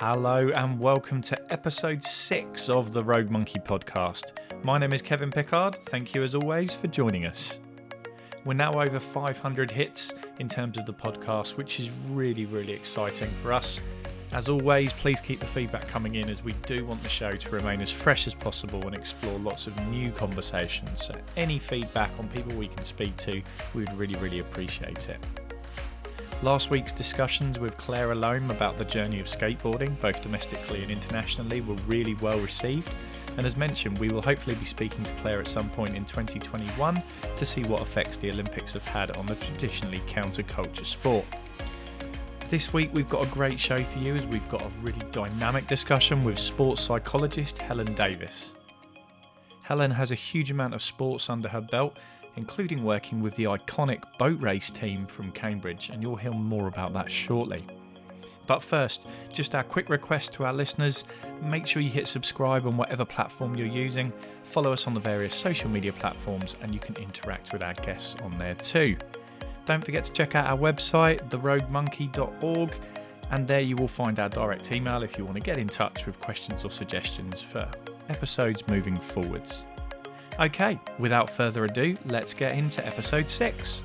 Hello and welcome to episode six of the Rogue Monkey podcast. My name is Kevin Pickard. Thank you as always for joining us. We're now over 500 hits in terms of the podcast, which is really, really exciting for us. As always, please keep the feedback coming in as we do want the show to remain as fresh as possible and explore lots of new conversations. So, any feedback on people we can speak to, we would really, really appreciate it. Last week's discussions with Claire Alome about the journey of skateboarding, both domestically and internationally, were really well received. And as mentioned, we will hopefully be speaking to Claire at some point in 2021 to see what effects the Olympics have had on the traditionally counterculture sport. This week we've got a great show for you as we've got a really dynamic discussion with sports psychologist Helen Davis. Helen has a huge amount of sports under her belt including working with the iconic boat race team from Cambridge, and you'll hear more about that shortly. But first, just our quick request to our listeners make sure you hit subscribe on whatever platform you're using, follow us on the various social media platforms, and you can interact with our guests on there too. Don't forget to check out our website, theroguemonkey.org, and there you will find our direct email if you want to get in touch with questions or suggestions for episodes moving forwards. Okay, without further ado, let's get into episode 6.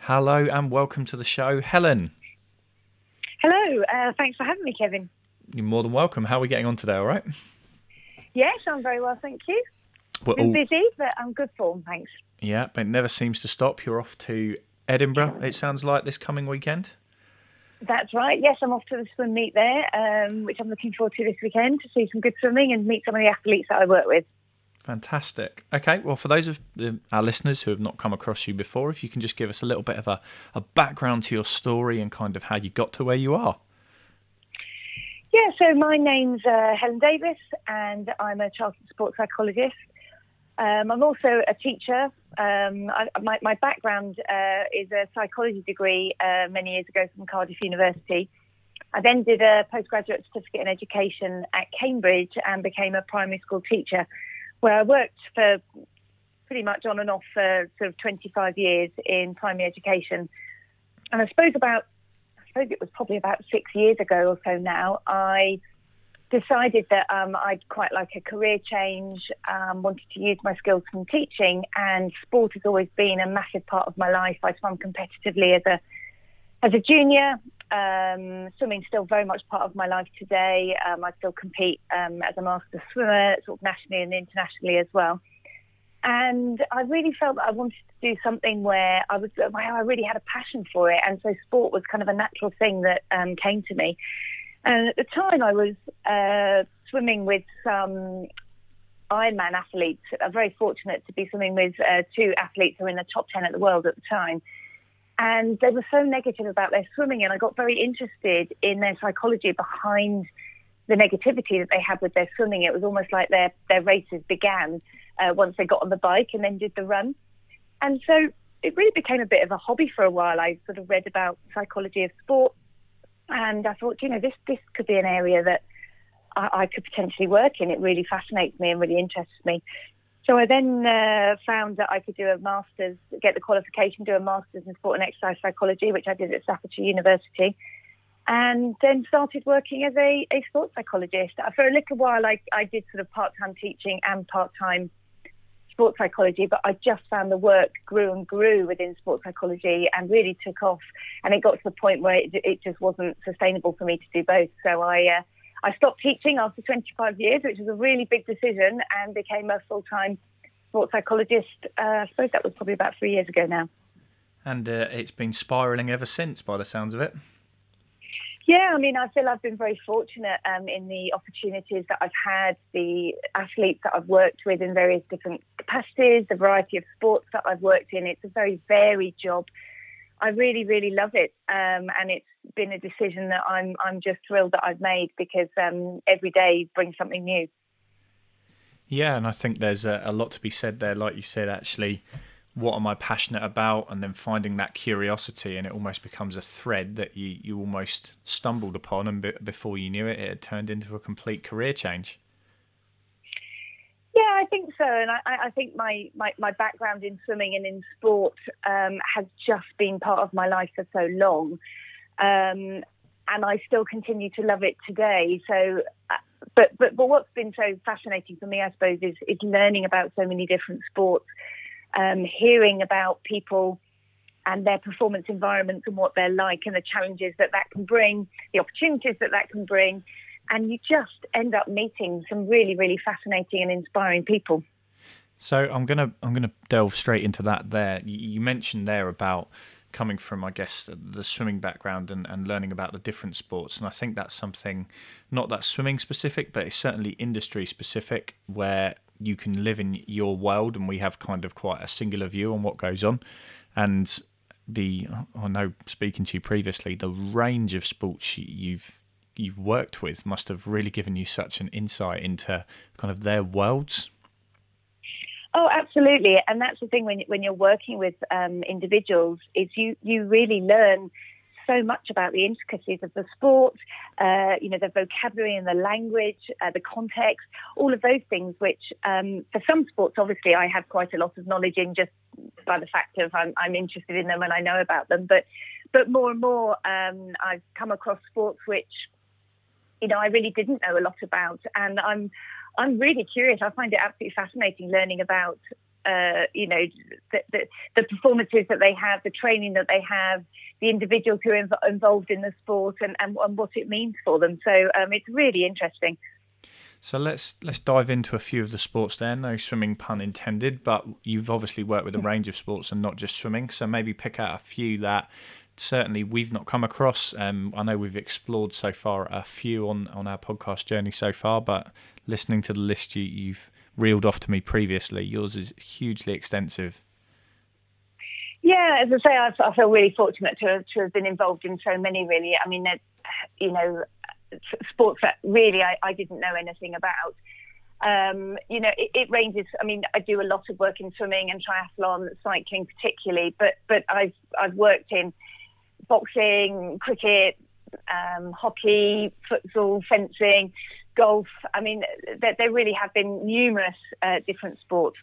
Hello and welcome to the show, Helen. Hello, uh, thanks for having me, Kevin. You're more than welcome. How are we getting on today, all right? Yes, I'm very well, thank you. We're Been all- busy, but I'm good form, thanks. Yeah, but it never seems to stop. You're off to Edinburgh, it sounds like, this coming weekend. That's right. Yes, I'm off to the swim meet there, um, which I'm looking forward to this weekend to see some good swimming and meet some of the athletes that I work with. Fantastic. Okay, well, for those of the, our listeners who have not come across you before, if you can just give us a little bit of a, a background to your story and kind of how you got to where you are. Yeah, so my name's uh, Helen Davis, and I'm a chartered sports psychologist. Um, I'm also a teacher. Um, I, my, my background uh, is a psychology degree uh, many years ago from Cardiff University. I then did a postgraduate certificate in education at Cambridge and became a primary school teacher, where I worked for pretty much on and off for sort of 25 years in primary education. And I suppose about, I suppose it was probably about six years ago or so now, I decided that um, I'd quite like a career change, um, wanted to use my skills from teaching, and sport has always been a massive part of my life. I swam competitively as a as a junior. Um, swimming's still very much part of my life today. Um, I still compete um, as a master swimmer, sort of nationally and internationally as well. And I really felt that I wanted to do something where I was, I really had a passion for it, and so sport was kind of a natural thing that um, came to me. And at the time, I was uh, swimming with some Ironman athletes. I'm very fortunate to be swimming with uh, two athletes who were in the top 10 at the world at the time. And they were so negative about their swimming, and I got very interested in their psychology behind the negativity that they had with their swimming. It was almost like their, their races began uh, once they got on the bike and then did the run. And so it really became a bit of a hobby for a while. I sort of read about psychology of sport and I thought, you know, this this could be an area that I, I could potentially work in. It really fascinates me and really interests me. So I then uh, found that I could do a master's, get the qualification, do a master's in sport and exercise psychology, which I did at Staffordshire University, and then started working as a, a sports psychologist. For a little while, I, I did sort of part time teaching and part time sports psychology, but I just found the work grew and grew within sports psychology and really took off. And it got to the point where it, it just wasn't sustainable for me to do both. So I uh, I stopped teaching after 25 years, which was a really big decision, and became a full time sports psychologist. Uh, I suppose that was probably about three years ago now. And uh, it's been spiralling ever since, by the sounds of it. Yeah, I mean, I feel I've been very fortunate um, in the opportunities that I've had, the athletes that I've worked with in various different capacities, the variety of sports that I've worked in. It's a very varied job. I really, really love it, um, and it's been a decision that I'm I'm just thrilled that I've made because um, every day brings something new. Yeah, and I think there's a, a lot to be said there. Like you said, actually, what am I passionate about, and then finding that curiosity, and it almost becomes a thread that you you almost stumbled upon, and be, before you knew it, it had turned into a complete career change. Yeah, I think so, and I, I think my, my, my, background in swimming and in sport um, has just been part of my life for so long, um, and I still continue to love it today. So, uh, but but but what's been so fascinating for me, I suppose, is is learning about so many different sports, um, hearing about people and their performance environments and what they're like, and the challenges that that can bring, the opportunities that that can bring and you just end up meeting some really, really fascinating and inspiring people. So I'm gonna I'm gonna delve straight into that. There, you mentioned there about coming from, I guess, the swimming background and, and learning about the different sports, and I think that's something not that swimming specific, but it's certainly industry specific, where you can live in your world, and we have kind of quite a singular view on what goes on, and the I know speaking to you previously, the range of sports you've you've worked with must have really given you such an insight into kind of their worlds. Oh, absolutely, and that's the thing when when you're working with um, individuals is you you really learn so much about the intricacies of the sport, uh, you know, the vocabulary and the language, uh, the context, all of those things. Which um, for some sports, obviously, I have quite a lot of knowledge in just by the fact of I'm, I'm interested in them and I know about them. But but more and more, um, I've come across sports which you know I really didn't know a lot about, and I'm I'm really curious. I find it absolutely fascinating learning about uh, you know the, the, the, performances that they have, the training that they have, the individuals who are inv- involved in the sport, and, and, and, what it means for them. So um, it's really interesting. So let's let's dive into a few of the sports there. No swimming pun intended, but you've obviously worked with a range of sports and not just swimming. So maybe pick out a few that certainly we've not come across. Um, I know we've explored so far a few on, on our podcast journey so far, but listening to the list you, you've reeled off to me previously, yours is hugely extensive. Yeah, as I say, I, I feel really fortunate to, to have been involved in so many. Really, I mean, you know, sports that really I, I didn't know anything about. Um, you know, it, it, ranges. I mean, I do a lot of work in swimming and triathlon, cycling particularly, but but I've I've worked in boxing, cricket, um, hockey, futsal, fencing, golf. I mean, there, there really have been numerous uh, different sports.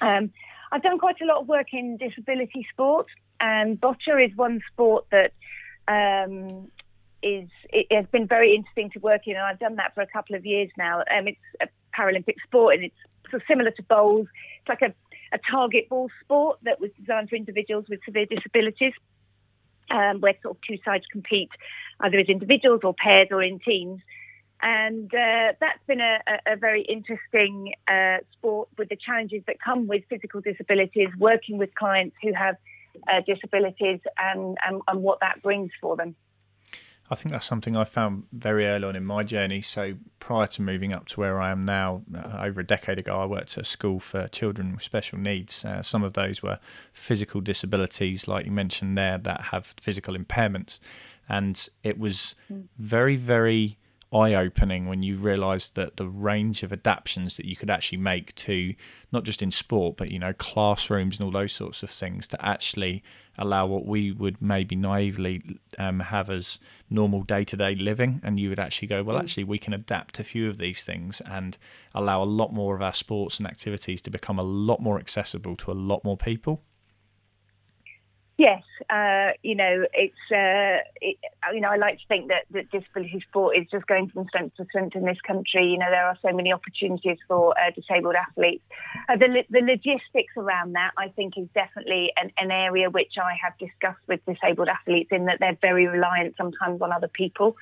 Um, I've done quite a lot of work in disability sport, and boccia is one sport that um, is it has been very interesting to work in, and I've done that for a couple of years now. Um, it's a Paralympic sport, and it's sort of similar to bowls. It's like a, a target ball sport that was designed for individuals with severe disabilities um, where sort of two sides compete either as individuals or pairs or in teams. And uh, that's been a, a very interesting uh, sport with the challenges that come with physical disabilities, working with clients who have uh, disabilities and, and, and what that brings for them. I think that's something I found very early on in my journey. So prior to moving up to where I am now, uh, over a decade ago, I worked at a school for children with special needs. Uh, some of those were physical disabilities, like you mentioned there, that have physical impairments, and it was hmm. very, very eye opening when you realised that the range of adaptations that you could actually make to not just in sport but you know classrooms and all those sorts of things to actually allow what we would maybe naively um, have as normal day to day living and you would actually go well mm. actually we can adapt a few of these things and allow a lot more of our sports and activities to become a lot more accessible to a lot more people Yes, uh, you know, it's, uh, it, you know, I like to think that, that disability sport is just going from strength to strength in this country. You know, there are so many opportunities for uh, disabled athletes. Uh, the, the logistics around that, I think, is definitely an, an area which I have discussed with disabled athletes in that they're very reliant sometimes on other people.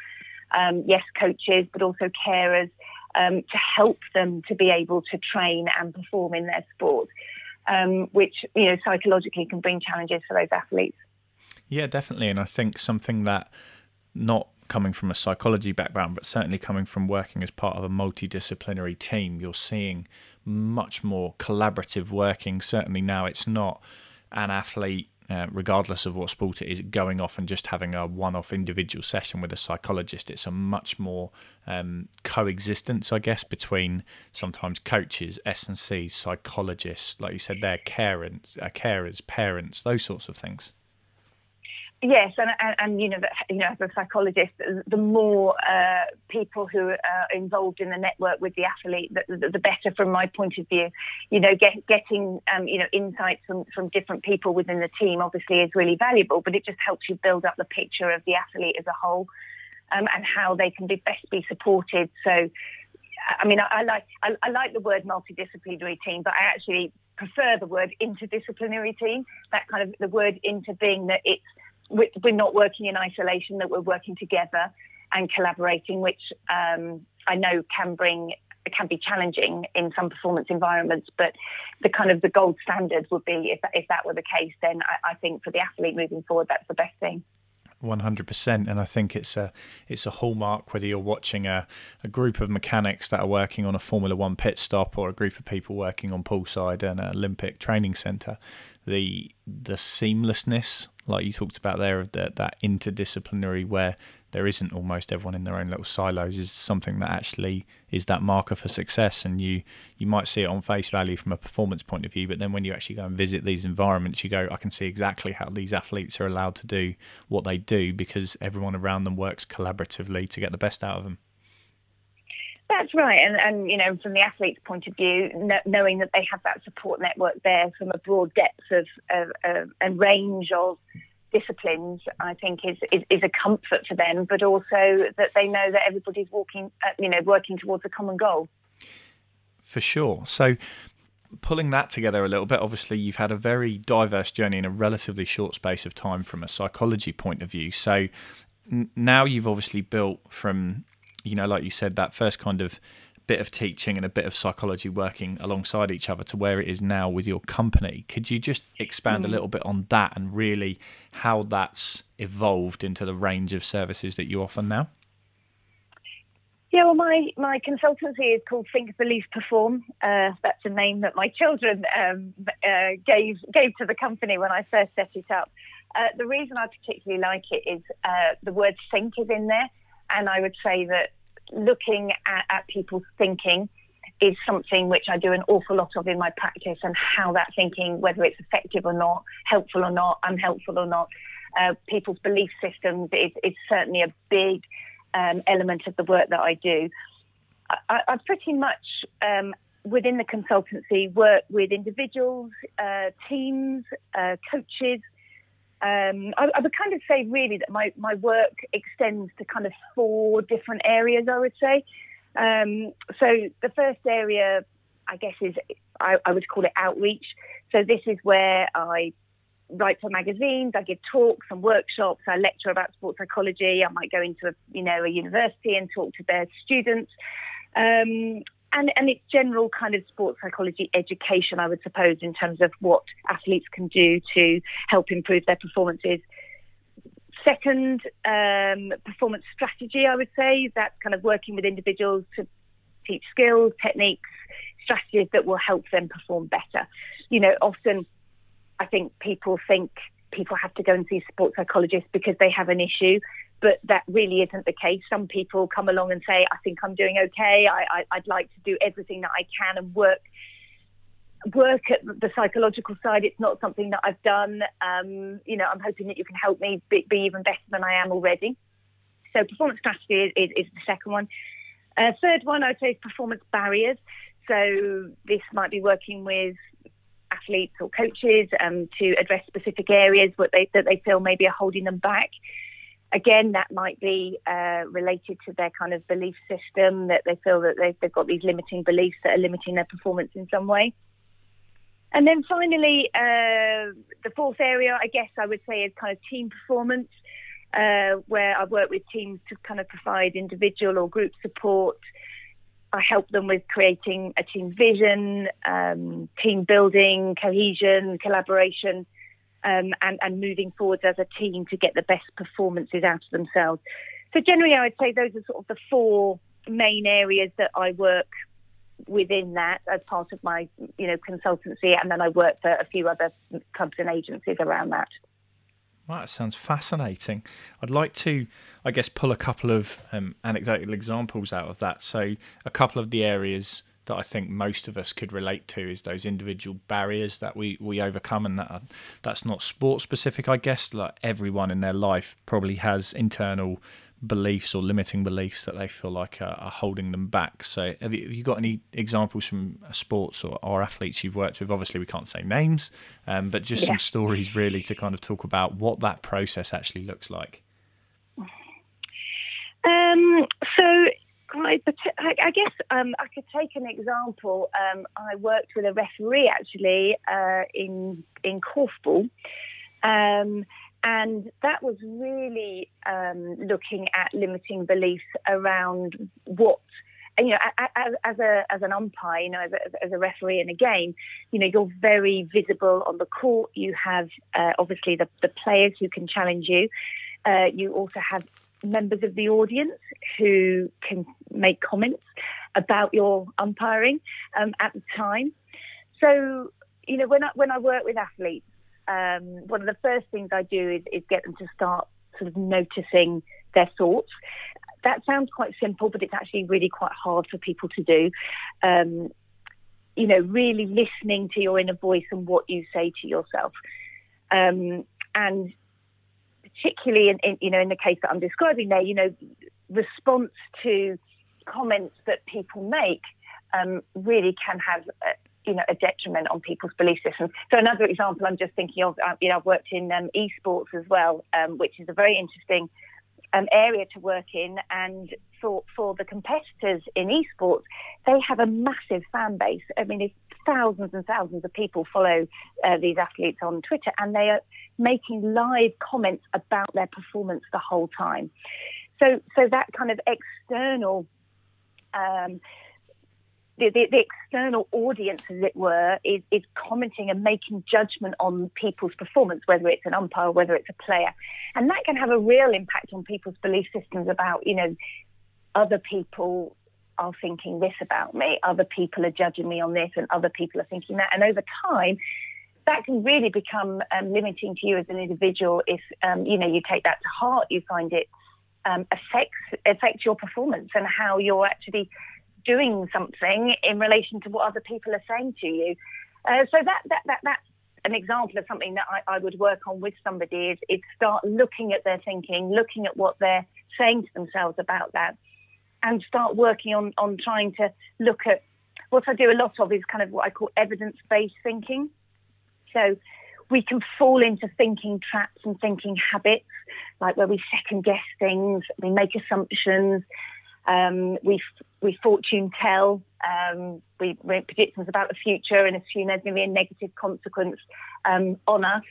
Um, yes, coaches, but also carers um, to help them to be able to train and perform in their sport um, which you know psychologically can bring challenges for those athletes. Yeah, definitely, and I think something that not coming from a psychology background, but certainly coming from working as part of a multidisciplinary team, you're seeing much more collaborative working. Certainly now, it's not an athlete uh, regardless of what sport it is, going off and just having a one off individual session with a psychologist. It's a much more um, coexistence, I guess, between sometimes coaches, S&C, psychologists, like you said, their carers, uh, carers, parents, those sorts of things. Yes, and, and, and, you know, you know, as a psychologist, the more uh, people who are involved in the network with the athlete, the, the, the better from my point of view. You know, get, getting um, you know insights from, from different people within the team obviously is really valuable, but it just helps you build up the picture of the athlete as a whole um, and how they can be best be supported. So, I mean, I, I like I, I like the word multidisciplinary team, but I actually prefer the word interdisciplinary team. That kind of the word inter being that it's we're not working in isolation, that we're working together and collaborating, which um, I know can bring can be challenging in some performance environments. But the kind of the gold standard would be if that, if that were the case, then I, I think for the athlete moving forward, that's the best thing. One hundred percent, and I think it's a it's a hallmark whether you're watching a, a group of mechanics that are working on a Formula One pit stop or a group of people working on poolside and an Olympic training centre. The the seamlessness, like you talked about there, of the, that interdisciplinary where there isn't almost everyone in their own little silos is something that actually is that marker for success. And you you might see it on face value from a performance point of view but then when you actually go and visit these environments you go I can see exactly how these athletes are allowed to do what they do because everyone around them works collaboratively to get the best out of them. That's right, and and you know, from the athlete's point of view, knowing that they have that support network there from a broad depth of, of, of and range of disciplines, I think is, is, is a comfort for them, but also that they know that everybody's walking, uh, you know, working towards a common goal. For sure. So pulling that together a little bit, obviously you've had a very diverse journey in a relatively short space of time from a psychology point of view. So n- now you've obviously built from, you know, like you said, that first kind of bit of teaching and a bit of psychology working alongside each other to where it is now with your company. Could you just expand mm. a little bit on that and really how that's evolved into the range of services that you offer now? Yeah, well, my, my consultancy is called Think, Believe, Perform. Uh, that's a name that my children um, uh, gave gave to the company when I first set it up. Uh, the reason I particularly like it is uh, the word think is in there, and I would say that looking at, at people's thinking is something which I do an awful lot of in my practice, and how that thinking, whether it's effective or not, helpful or not, unhelpful or not, uh, people's belief systems is, is certainly a big um, element of the work that I do. I, I pretty much um, within the consultancy work with individuals, uh, teams, uh, coaches, um, I, I, would kind of say really that my, my work extends to kind of four different areas, I would say. Um, so the first area, I guess, is I, I, would call it outreach. So this is where I write for magazines, I give talks and workshops, I lecture about sports psychology. I might go into a you know a university and talk to their students. Um, and, and it's general kind of sports psychology education, I would suppose, in terms of what athletes can do to help improve their performances. Second, um, performance strategy, I would say, that's kind of working with individuals to teach skills, techniques, strategies that will help them perform better. You know, often I think people think people have to go and see sports psychologists because they have an issue but that really isn't the case. Some people come along and say, I think I'm doing okay. I, I, would like to do everything that I can and work work at the psychological side. It's not something that I've done. Um, you know, I'm hoping that you can help me be, be, even better than I am already. So performance strategy is, is, is the second one. Uh, third one, I'd say is performance barriers. So this might be working with athletes or coaches um, to address specific areas they, that they feel maybe are holding them back. Again, that might be uh, related to their kind of belief system that they feel that they've, they've got these limiting beliefs that are limiting their performance in some way. And then finally, uh, the fourth area, I guess I would say, is kind of team performance, uh, where I work with teams to kind of provide individual or group support. I help them with creating a team vision, um, team building, cohesion, collaboration, um, and, and moving forwards as a team to get the best performances out of themselves. So generally, I would say those are sort of the four main areas that I work within that as part of my, you know, consultancy, and then I work for a few other clubs and agencies around that. that sounds fascinating. I'd like to, I guess, pull a couple of um, anecdotal examples out of that. So, a couple of the areas that I think most of us could relate to is those individual barriers that we, we overcome, and that that's not sports specific. I guess like everyone in their life probably has internal beliefs or limiting beliefs that they feel like are, are holding them back. So, have you, have you, got any examples from sports or, or, athletes you've worked with? Obviously, we can't say names, um, but just yeah. some stories really to kind of talk about what that process actually looks like. Um, so I, I guess um, I could take an example. Um, I worked with a referee actually uh, in in korfball, um, and that was really um, looking at limiting beliefs around what you know, as, as, a as an umpire, you know, as a, as a, referee in a game, you know, you're very visible on the court. You have uh, obviously the, the players who can challenge you. Uh, you also have members of the audience who can make comments about your umpiring um, at the time. So, you know, when I when I work with athletes, um, one of the first things I do is, is get them to start sort of noticing their thoughts. That sounds quite simple, but it's actually really quite hard for people to do. Um, you know, really listening to your inner voice and what you say to yourself. Um, and particularly in, in, you know in the case that I'm describing there, you know, response to comments that people make um, really can have a, you know a detriment on people's belief systems. So another example I'm just thinking of, uh, you know, I've worked in um, esports as well, um, which is a very interesting um, area to work in, and for for the competitors in esports, they have a massive fan base. I mean, thousands and thousands of people follow uh, these athletes on Twitter, and they are making live comments about their performance the whole time. So, so that kind of external, um, the, the, the, external audience, as it were, is, is commenting and making judgment on people's performance, whether it's an umpire, whether it's a player, and that can have a real impact on people's belief systems about, you know, other people are thinking this about me, other people are judging me on this, and other people are thinking that. And over time, that can really become um, limiting to you as an individual if um, you know you take that to heart. You find it um, affects affects your performance and how you're actually doing something in relation to what other people are saying to you. Uh, so that that that that's an example of something that I, I would work on with somebody is, is start looking at their thinking, looking at what they're saying to themselves about that and start working on, on trying to look at what I do a lot of is kind of what I call evidence based thinking. So we can fall into thinking traps and thinking habits, like where we second guess things, we make assumptions, um, we we fortune tell, um, we make predictions about the future and assume there's going to be a negative consequence um, on us.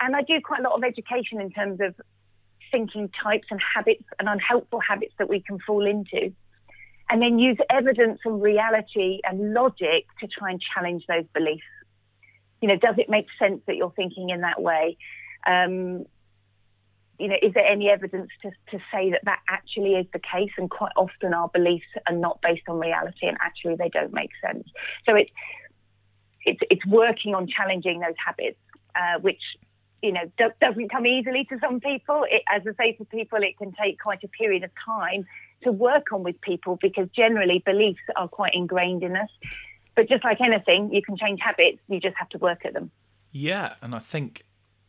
And I do quite a lot of education in terms of thinking types and habits and unhelpful habits that we can fall into. And then use evidence and reality and logic to try and challenge those beliefs. You know, does it make sense that you're thinking in that way? Um, you know, is there any evidence to, to say that that actually is the case? And quite often our beliefs are not based on reality and actually they don't make sense. So it's, it's, it's working on challenging those habits, uh, which you know, do- doesn't come easily to some people. It, as I say to people, it can take quite a period of time to work on with people because generally beliefs are quite ingrained in us. But just like anything, you can change habits, you just have to work at them. Yeah, and I think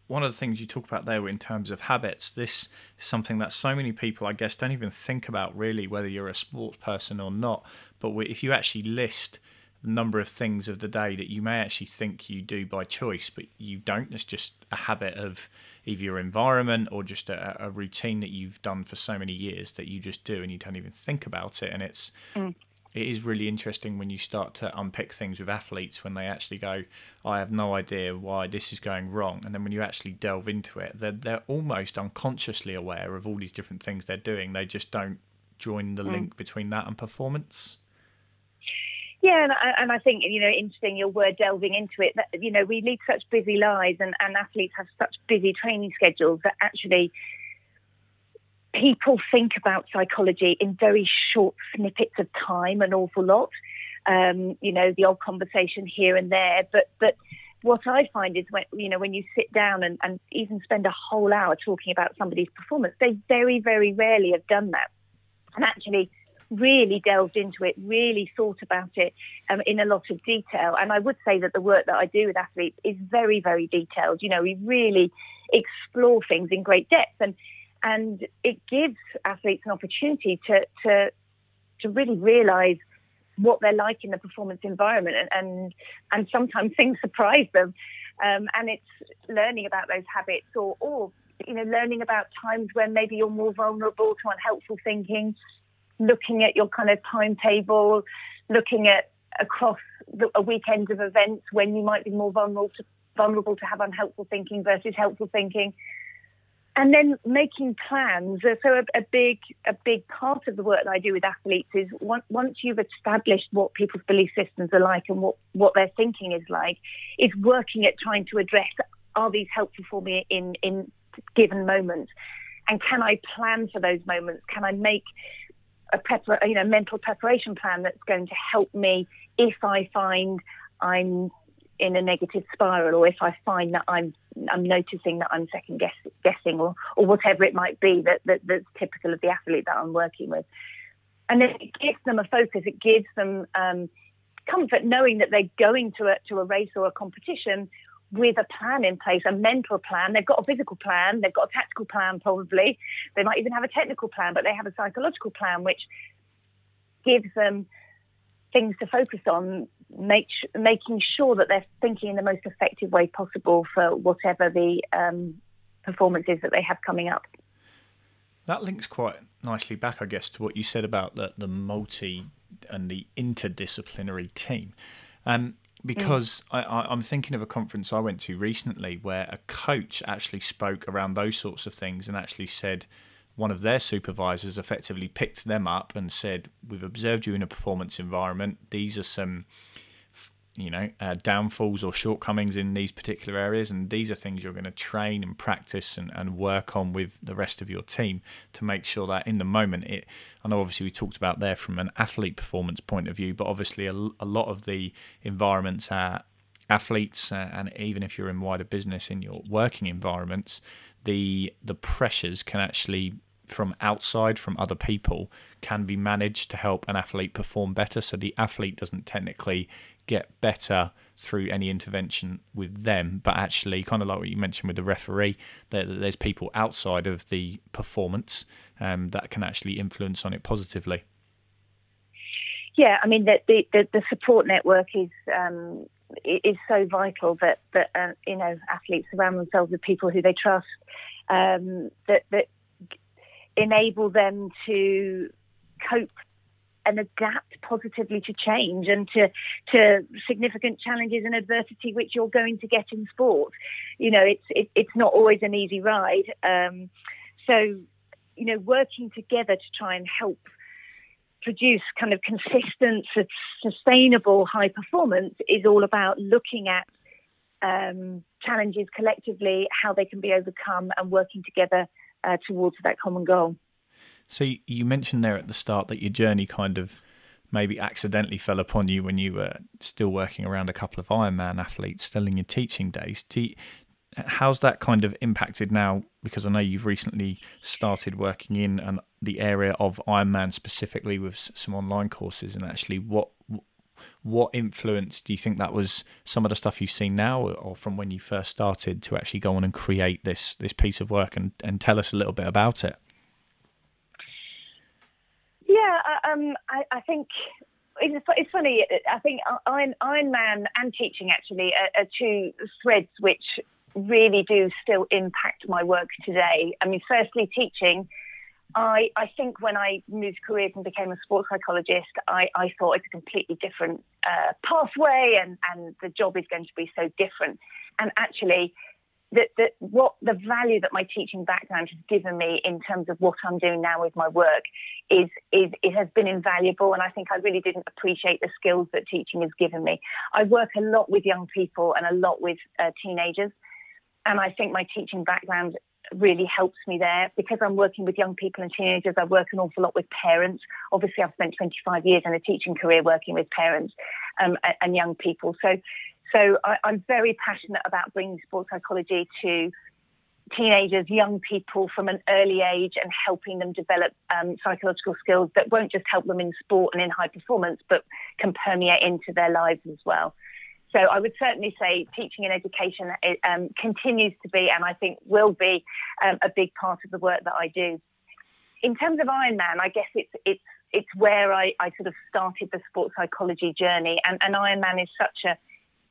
one of the things you talk about there in terms of habits, this is something that so many people, I guess, don't even think about really, whether you're a sports person or not. But if you actually list the number of things of the day that you may actually think you do by choice, but you don't. It's just a habit of either your environment or just a, a, routine that you've done for so many years that you just do and you don't even think about it. And it's mm. It is really interesting when you start to unpick things with athletes when they actually go, I have no idea why this is going wrong. And then when you actually delve into it, they're they're almost unconsciously aware of all these different things they're doing. They just don't join the mm. link between that and performance. Yeah, and I, and I think you know, interesting your word delving into it. That you know, we lead such busy lives, and, and athletes have such busy training schedules that actually people think about psychology in very short snippets of time, an awful lot. Um, you know, the old conversation here and there, but but what I find is when you know when you sit down and, and even spend a whole hour talking about somebody's performance, they very very rarely have done that. And actually, really delved into it, really thought about it um, in a lot of detail. And I would say that the work that I do with athletes is very, very detailed. You know, we really explore things in great depth, and and it gives athletes an opportunity to to to really realise what they're like in the performance environment, and and, and sometimes things surprise them. Um, and it's learning about those habits, or or you know, learning about times when maybe you're more vulnerable to unhelpful thinking, looking at your kind of timetable, looking at across the, a weekend of events when you might be more vulnerable to vulnerable to have unhelpful thinking versus helpful thinking. And then making plans. So a, a big a big part of the work that I do with athletes is once, once you've established what people's belief systems are like and what, what their thinking is like, is working at trying to address are these helpful for me in in given moments, and can I plan for those moments? Can I make a prepar- you know mental preparation plan that's going to help me if I find I'm in a negative spiral or if I find that I'm I'm noticing that I'm second guess, guessing or or whatever it might be that, that that's typical of the athlete that I'm working with. And then it gives them a focus. It gives them um, comfort knowing that they're going to a to a race or a competition with a plan in place, a mental plan. They've got a physical plan, they've got a tactical plan, probably. They might even have a technical plan, but they have a psychological plan, which gives them things to focus on, make, making sure that they're thinking in the most effective way possible for whatever the um, performance is that they have coming up. That links quite nicely back, I guess, to what you said about the, the multi and the interdisciplinary team. Um, because mm. I, am thinking of a conference I went to recently where a coach actually spoke around those sorts of things and actually said one of their supervisors effectively picked them up and said, "We've observed you in a performance environment. These are some." you know uh, downfalls or shortcomings in these particular areas and these are things you're going to train and practice and, and work on with the rest of your team to make sure that in the moment it i know obviously we talked about there from an athlete performance point of view but obviously a, a lot of the environments are athletes uh, and even if you're in wider business in your working environments the the pressures can actually from outside from other people can be managed to help an athlete perform better so the athlete doesn't technically get better through any intervention with them, but actually, kind of like what you mentioned with the referee, that there's people outside of the performance um, that can actually influence on it positively. Yeah, I mean the the, the support network is um, is so vital that that uh, you know athletes surround themselves with people who they trust um, that that enable them to cope and adapt positively to change and to to significant challenges and adversity which you're going to get in sport. You know, it's it, it's not always an easy ride. Um, so, you know, working together to try and help produce kind of consistent, sustainable high performance is all about looking at um, challenges collectively, how they can be overcome, and working together uh, towards that common goal. So you mentioned there at the start that your journey kind of maybe accidentally fell upon you when you were still working around a couple of Ironman athletes, still in your teaching days. How's that kind of impacted now? Because I know you've recently started working in an, the area of Ironman specifically with some online courses, and actually, what what influence do you think that was? Some of the stuff you've seen now, or from when you first started to actually go on and create this this piece of work, and and tell us a little bit about it. Yeah, uh, um, I, I think it's, funny. Uh, I think uh, Iron, Man and teaching actually are, are, two threads which really do still impact my work today. I mean, firstly, teaching. I, I think when I moved careers and became a sports psychologist, I, I thought it's a completely different uh, pathway and, and the job is going to be so different. And actually, that, that what the value that my teaching background has given me in terms of what I'm doing now with my work is, is it has been invaluable. And I think I really didn't appreciate the skills that teaching has given me. I work a lot with young people and a lot with uh, teenagers. And I think my teaching background really helps me there because I'm working with young people and teenagers. I work an awful lot with parents. Obviously, I've spent 25 years in a teaching career working with parents um, and young people. So so I, am very passionate about bringing sports psychology to teenagers, young people from an early age and helping them develop um, psychological skills that won't just help them in sport and in high performance, but can permeate into their lives as well. So I would certainly say teaching and education um, continues to be, and I think will be, um, a big part of the work that I do. In terms of Ironman, I guess it's it's it's where I, I sort of started the sports psychology journey, and, and Ironman is such a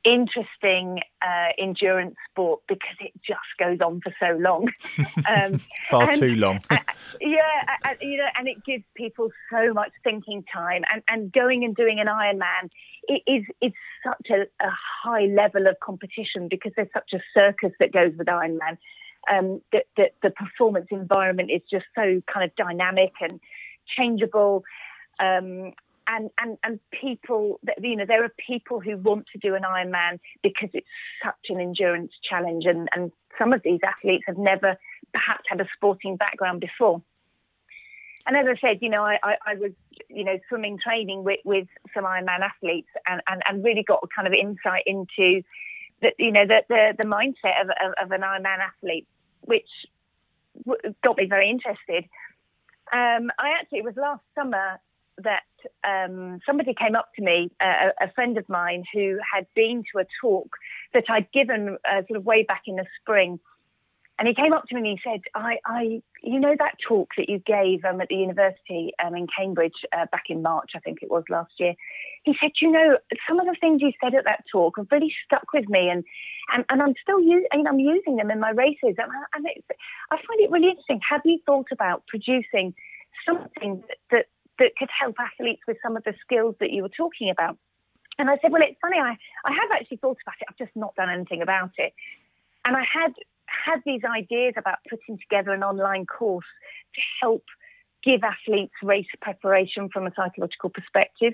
interesting uh, endurance sport because it just goes on for so long. Um, Far and, too long. uh, yeah, you know, and it gives people so much thinking time. And, and going and doing an Ironman it is it's such a, a high level of competition because there's such a circus that goes with Ironman. Um, that, that the performance environment is just so kind of dynamic and changeable. Um, and and and people you know there are people who want to do an Ironman because it's such an endurance challenge and and some of these athletes have never perhaps had a sporting background before. And as I said you know I, I, I was you know swimming training with, with some Ironman athletes and, and and really got a kind of insight into the you know the the, the mindset of, of, of an Ironman athlete which got me very interested. Um, I actually it was last summer that um, somebody came up to me, a, friend of mine who had been to a talk that I'd given uh, sort of way back in the spring. And he came up to me and he said, I, I you know, that talk that you gave um, at the university um, in Cambridge uh, back in March, I think it was last year. He said, you know, some of the things you said at that talk have really stuck with me. And, and, and I'm still using, I'm using them in my races. And, I, and I find it really interesting. Have you thought about producing something that, that that could help athletes with some of the skills that you were talking about. And I said, well, it's funny, I, I have actually thought about it. I've just not done anything about it. And I had had these ideas about putting together an online course to help give athletes race preparation from a psychological perspective.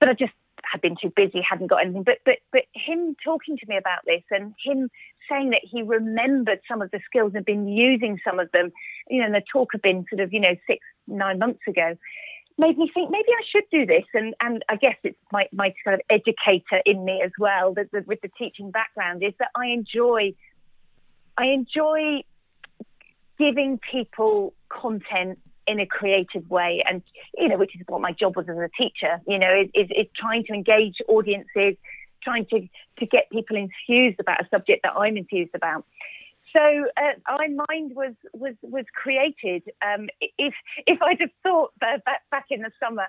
But I just had been too busy, hadn't got anything. But but but him talking to me about this and him saying that he remembered some of the skills and been using some of them, you know, and the talk had been sort of, you know, six, nine months ago made me think maybe I should do this. And, and I guess it's my, my kind of educator in me as well, that, that with the teaching background, is that I enjoy, I enjoy giving people content in a creative way and you know which is what my job was as a teacher you know is, is, is trying to engage audiences trying to to get people enthused about a subject that i'm enthused about so uh, Mind was was was created. Um, if if I'd have thought back, back in the summer,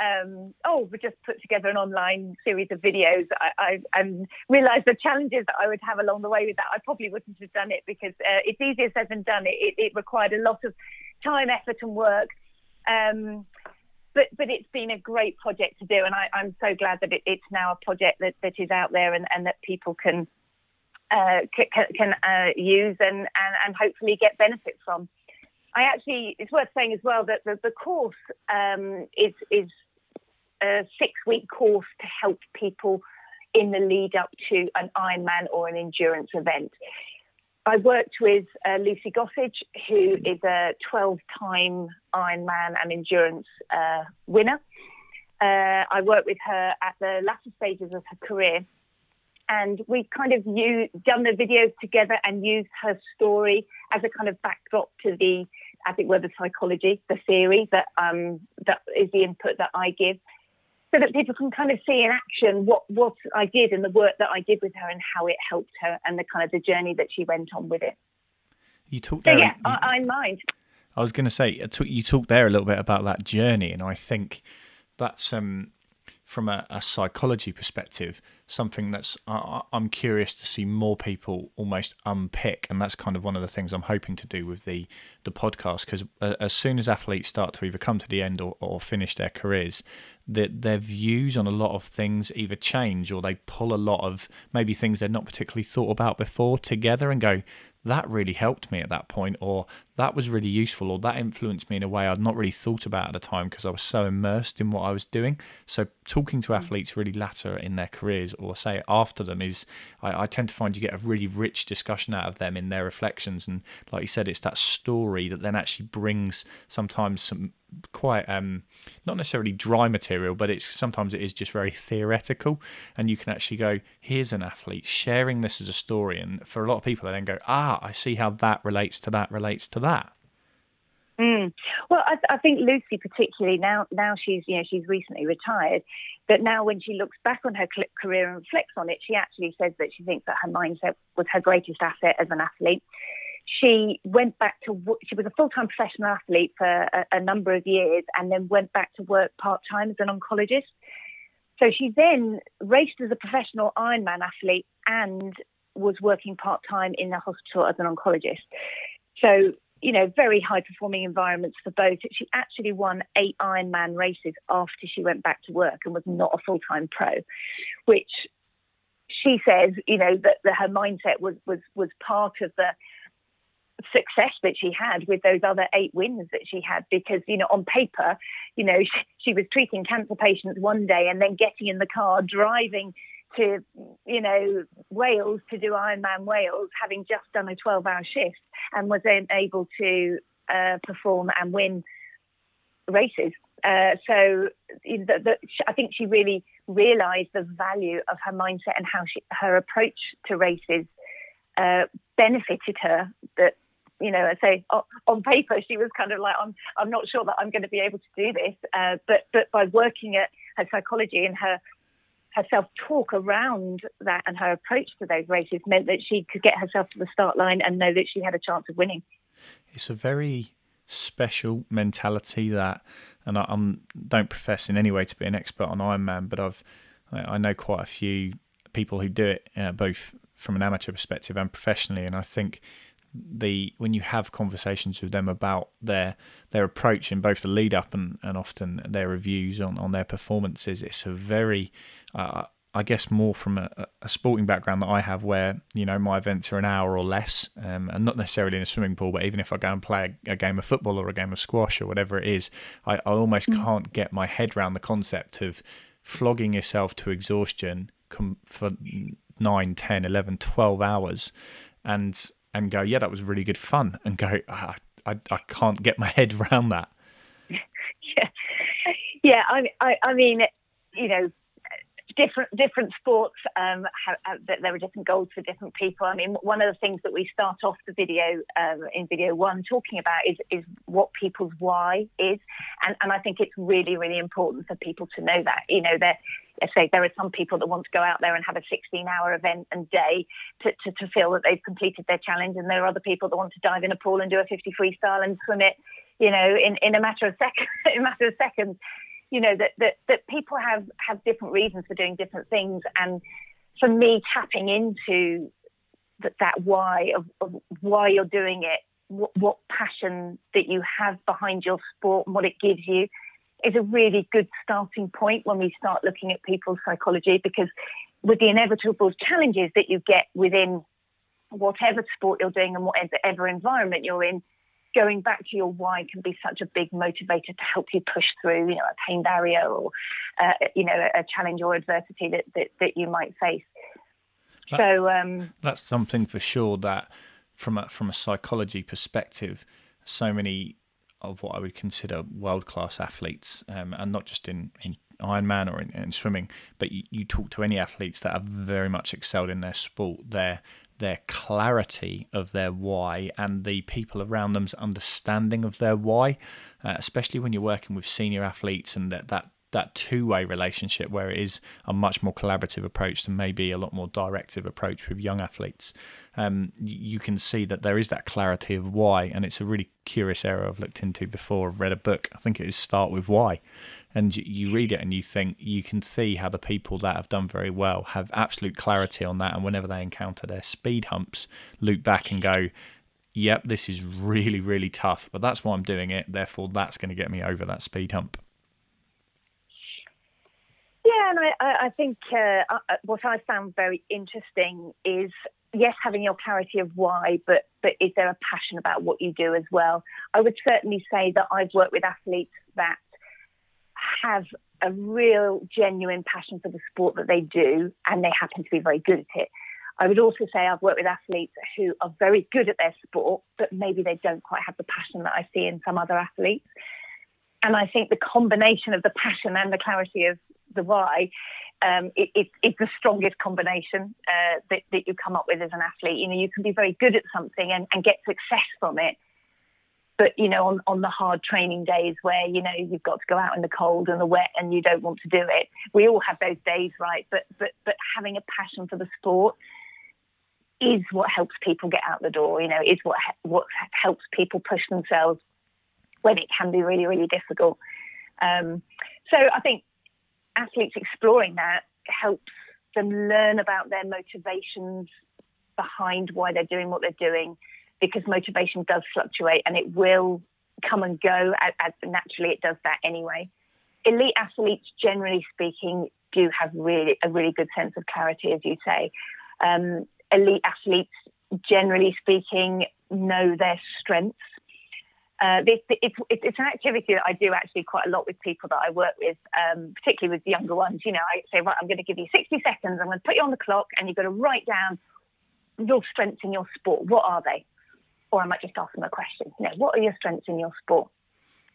um, oh, we just put together an online series of videos. I, I, I, realised the challenges that I would have along the way with that. I probably wouldn't have done it because uh, it's easier said than done. It, it, it, required a lot of time, effort, and work. Um, but but it's been a great project to do, and I, am so glad that it, it's now a project that, that is out there and, and that people can uh, can, can uh, use and, and, and hopefully get benefit from. I actually, it's worth saying as well that the, the course um, is, is a six week course to help people in the lead up to an Ironman or an endurance event. I worked with uh, Lucy Gossage, who is a 12 time Ironman and endurance uh, winner. Uh, I worked with her at the latter stages of her career and we kind of used, done the videos together and used her story as a kind of backdrop to the, as it were, the psychology, the theory that um, that is the input that I give, so that people can kind of see in action what what I did and the work that I did with her and how it helped her and the kind of the journey that she went on with it. You talked there. So, yeah, I, I mind. I was going to say you talked there a little bit about that journey, and I think that's um, from a, a psychology perspective, something that's uh, I'm curious to see more people almost unpick, and that's kind of one of the things I'm hoping to do with the the podcast. Because uh, as soon as athletes start to either come to the end or, or finish their careers, that their views on a lot of things either change or they pull a lot of maybe things they're not particularly thought about before together and go, that really helped me at that point, or that was really useful, or that influenced me in a way I'd not really thought about at the time because I was so immersed in what I was doing. So, talking to athletes really latter in their careers, or say after them, is I, I, tend to find you get a really rich discussion out of them in their reflections. And, like you said, it's that story that then actually brings sometimes some quite um, not necessarily dry material, but it's sometimes it is just very theoretical, and you can actually go, here's an athlete sharing this as a story, and for a lot of people, they then go, ah, I see how that relates to that relates to that. Mm. Well, I, I, think Lucy, particularly now, now she's you know she's recently retired, but now when she looks back on her career and reflects on it, she actually says that she thinks that her mindset was her greatest asset as an athlete. She went back to she was a full time professional athlete for a, a number of years, and then went back to work part time as an oncologist. So she then raced as a professional Ironman athlete and was working part time in the hospital as an oncologist. So you know, very high performing environments for both. She actually won eight Ironman races after she went back to work and was not a full time pro, which she says, you know, that, that her mindset was, was, was part of the success that she had with those other eight wins that she had because you know on paper you know she, she was treating cancer patients one day and then getting in the car driving to, you know, Wales to do Ironman Wales, having just done a 12 hour shift and was then able to uh, perform and win races. Uh, so the, the, I think she really realised the value of her mindset and how she, her approach to races uh, benefited her. That you know, I say on paper she was kind of like, I'm I'm not sure that I'm going to be able to do this, uh, but but by working at her psychology and her her self talk around that and her approach to those races meant that she could get herself to the start line and know that she had a chance of winning. It's a very special mentality that, and I I'm, don't profess in any way to be an expert on Ironman, but I've I know quite a few people who do it uh, both from an amateur perspective and professionally, and I think the when you have conversations with them about their their approach in both the lead up and, and often their reviews on, on their performances, it's a very uh, I guess more from a, a, sporting background that I have, where you know my events are an hour or less, um, and not necessarily in a swimming pool, but even if I go and play a, a game of football or a game of squash or whatever it is, I, I almost mm. can't get my head around the concept of flogging yourself to exhaustion for 9, 10, 11, 12 hours, and and go, yeah, that was really good fun, and go, ah, I, I can't get my head around that. yeah, yeah. I, I, I mean, you know, different different sports um, have, have, there are different goals for different people. I mean, one of the things that we start off the video um, in video one talking about is is what people's why is, and and I think it's really really important for people to know that. You know, there let's say there are some people that want to go out there and have a 16 hour event and day to, to, to feel that they've completed their challenge. And there are other people that want to dive in a pool and do a 50 freestyle and swim it, you know, in, in a matter of seconds, in a matter of seconds. You know, that, that, that people have, have different reasons for doing different things. And for me, tapping into that, that why of, of why you're doing it, what, what passion that you have behind your sport and what it gives you is a really good starting point when we start looking at people's psychology because with the inevitable challenges that you get within whatever sport you're doing and whatever environment you're in, going back to your why can be such a big motivator to help you push through, you know, a pain barrier or, uh, you know, a challenge or adversity that, that, that you might face. That, so um, that's something for sure that from a, from a psychology perspective, so many of what I would consider world class athletes, um, and not just in, in Ironman or in, in swimming, but you, you, talk to any athletes that have very much excelled in their sport, their their clarity of their why and the people around them's understanding of their why, uh, especially when you're working with senior athletes and that, that that two-way relationship where it is a much more collaborative approach than maybe a lot more directive approach with young athletes um, you can see that there is that clarity of why and it's a really curious area i've looked into before. I've read a book. I think it is start with why. And you read it and you think you can see how the people that have done very well have absolute clarity on that. And whenever they encounter their speed humps look back and go yep this is really really tough but that's why i'm doing it. Therefore that's going to get me over that speed hump yeah, and I, I think uh, uh, what I found very interesting is yes, having your clarity of why, but but is there a passion about what you do as well? I would certainly say that I've worked with athletes that have a real genuine passion for the sport that they do, and they happen to be very good at it. I would also say I've worked with athletes who are very good at their sport, but maybe they don't quite have the passion that I see in some other athletes. and I think the combination of the passion and the clarity of the why um, it, it, it's the strongest combination uh, that, that, you come up with as an athlete. You know, you can be very good at something and, and get success from it. But, you know, on, on the hard training days where, you know, you've got to go out in the cold and the wet and you don't want to do it, we all have those days, right? But, but, but having a passion for the sport is what helps people get out the door, you know, is what, what helps people push themselves when it can be really, really difficult. Um, so I think athletes exploring that helps them learn about their motivations behind why they're doing what they're doing because motivation does fluctuate and it will come and go as, naturally it does that anyway. Elite athletes, generally speaking, do have really a really good sense of clarity, as you say. Um, elite athletes, generally speaking, know their strengths uh, this, it's, it's an activity that I do actually quite a lot with people that I work with, um, particularly with younger ones. You know, I say, right, I'm going to give you 60 seconds. I'm going to put you on the clock, and you've got to write down your strengths in your sport. What are they? Or I might just ask them a question. You know, what are your strengths in your sport?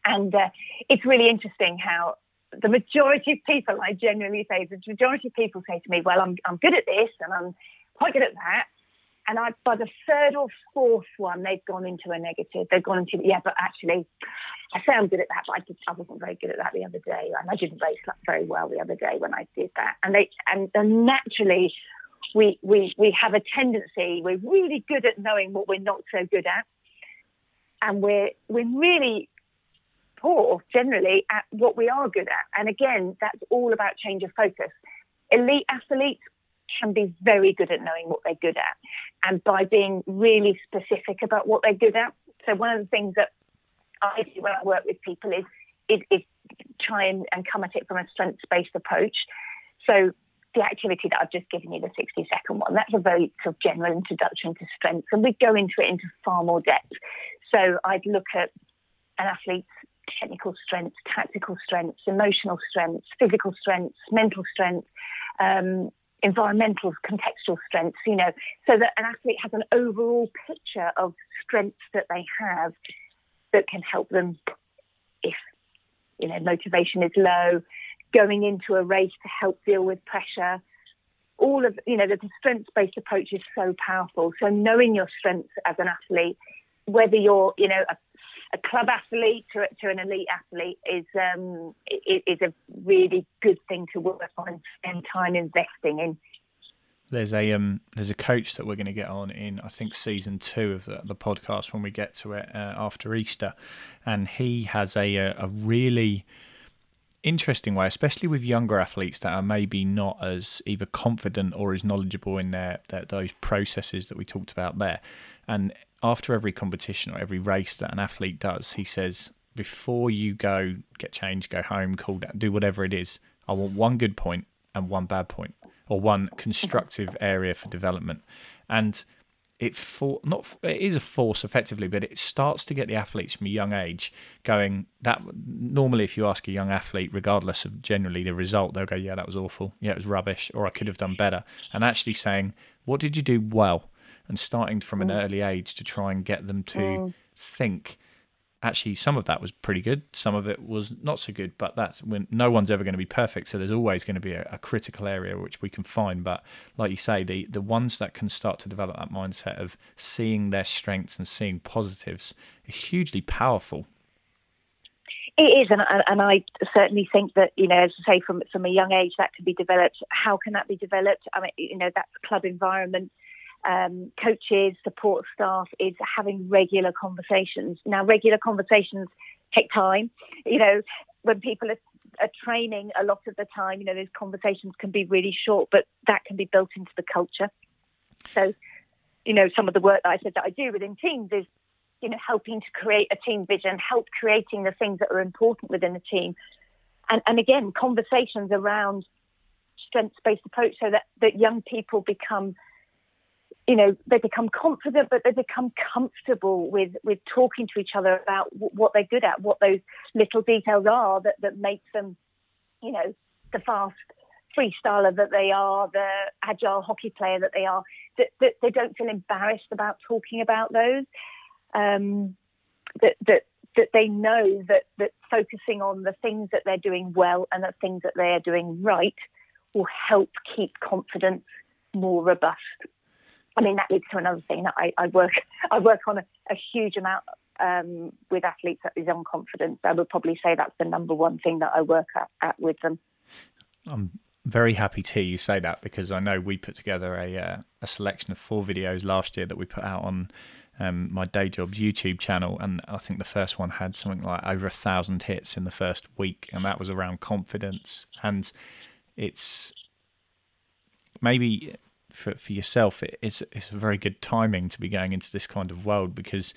And uh, it's really interesting how the majority of people, I generally say, the majority of people say to me, well, I'm, I'm good at this and I'm quite good at that. And I, by the third or fourth one, they've gone into a negative. They've gone into, yeah, but actually, I say I'm good at that, but I, just, I wasn't very good at that the other day. And I didn't race very well the other day when I did that. And they, and then naturally, we, we, we have a tendency, we're really good at knowing what we're not so good at. And we're, we're really poor generally at what we are good at. And again, that's all about change of focus. Elite athletes can be very good at knowing what they're good at and by being really specific about what they're good at. So one of the things that I do when I work with people is is, is try and, and come at it from a strengths based approach. So the activity that I've just given you, the 60 second one, that's a very sort of general introduction to strengths, and we go into it into far more depth. So I'd look at an athlete's technical strengths, tactical strengths, emotional strengths, physical strengths, mental strengths, um, environmental contextual strengths, you know, so that an athlete has an overall picture of strengths that they have that can help them if, you know, motivation is low, going into a race to help deal with pressure. All of, you know, the strengths based approach is so powerful. So knowing your strengths as an athlete, whether you're, you know, a a club athlete to, to an elite athlete is um, is a really good thing to work on and time investing in. There's a um, there's a coach that we're going to get on in I think season two of the, the podcast when we get to it uh, after Easter, and he has a a really interesting way, especially with younger athletes that are maybe not as either confident or as knowledgeable in their, their those processes that we talked about there. And after every competition or every race that an athlete does, he says, before you go get changed, go home, cool down, do whatever it is, I want one good point and one bad point, or one constructive area for development. And it for not it is a force effectively, but it starts to get the athletes from a young age going. That normally, if you ask a young athlete, regardless of generally the result, they'll go, "Yeah, that was awful. Yeah, it was rubbish, or I could have done better." And actually saying, "What did you do well?" and starting from an mm. early age to try and get them to mm. think actually some of that was pretty good some of it was not so good but that's when no one's ever going to be perfect so there's always going to be a, a, critical area which we can find but like you say the the ones that can start to develop that mindset of seeing their strengths and seeing positives are hugely powerful it is, and, and I certainly think that you know, as I say, from from a young age, that can be developed. How can that be developed? I mean, you know, that's club environment um, coaches, support staff is having regular conversations. Now, regular conversations take time. You know, when people are, are training, a lot of the time, you know, those conversations can be really short, but that can be built into the culture. So, you know, some of the work that I said that I do within teams is, you know, helping to create a team vision, help creating the things that are important within the team. And, and again, conversations around strengths-based approach so that, that young people become – you know, they become confident, but they become comfortable with with talking to each other about w- what they're good at, what those little details are that that makes them, you know, the fast freestyler that they are, the agile hockey player that they are. That, that they don't feel embarrassed about talking about those. Um, that that that they know that that focusing on the things that they're doing well and the things that they are doing right will help keep confidence more robust. I mean, that leads to another thing that I, I work I work on a, a huge amount um, with athletes that is on confidence. I would probably say that's the number one thing that I work at, at with them. I'm very happy to hear you say that because I know we put together a uh, a selection of four videos last year that we put out on um, my day job's YouTube channel, and I think the first one had something like over a thousand hits in the first week, and that was around confidence. And it's maybe for for yourself, it's it's a very good timing to be going into this kind of world because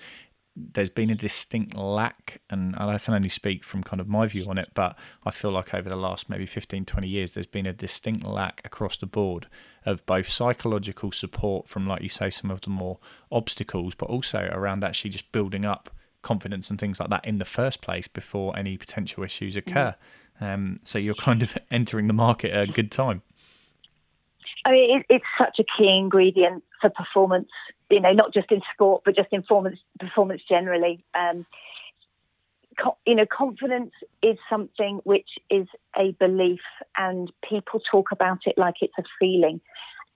there's been a distinct lack, and I can only speak from kind of my view on it, but I feel like over the last maybe 15, 20 years, there's been a distinct lack across the board of both psychological support from, like you say, some of the more obstacles, but also around actually just building up confidence and things like that in the first place before any potential issues occur. Um, so you're kind of entering the market at a good time. I mean, it, it's such a key ingredient for performance. You know, not just in sport, but just in performance, performance generally. Um, co- you know, confidence is something which is a belief, and people talk about it like it's a feeling.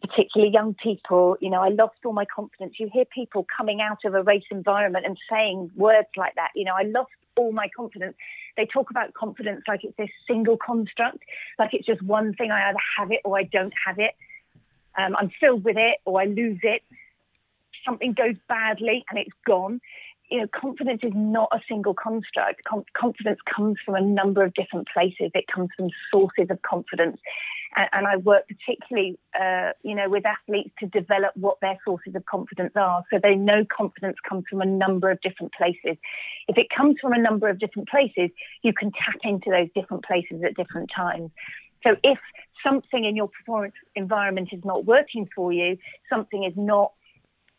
Particularly young people, you know, I lost all my confidence. You hear people coming out of a race environment and saying words like that. You know, I lost all my confidence. They talk about confidence like it's this single construct, like it's just one thing. I either have it or I don't have it um, I'm filled with it or I lose it. Something goes badly and it's gone. You know, confidence is not a single construct. Com- confidence comes from a number of different places. It comes from sources of confidence, and, and I work particularly, uh, you know, with athletes to develop what their sources of confidence are, so they know confidence comes from a number of different places. If it comes from a number of different places, you can tap into those different places at different times. So if something in your performance environment is not working for you, something is not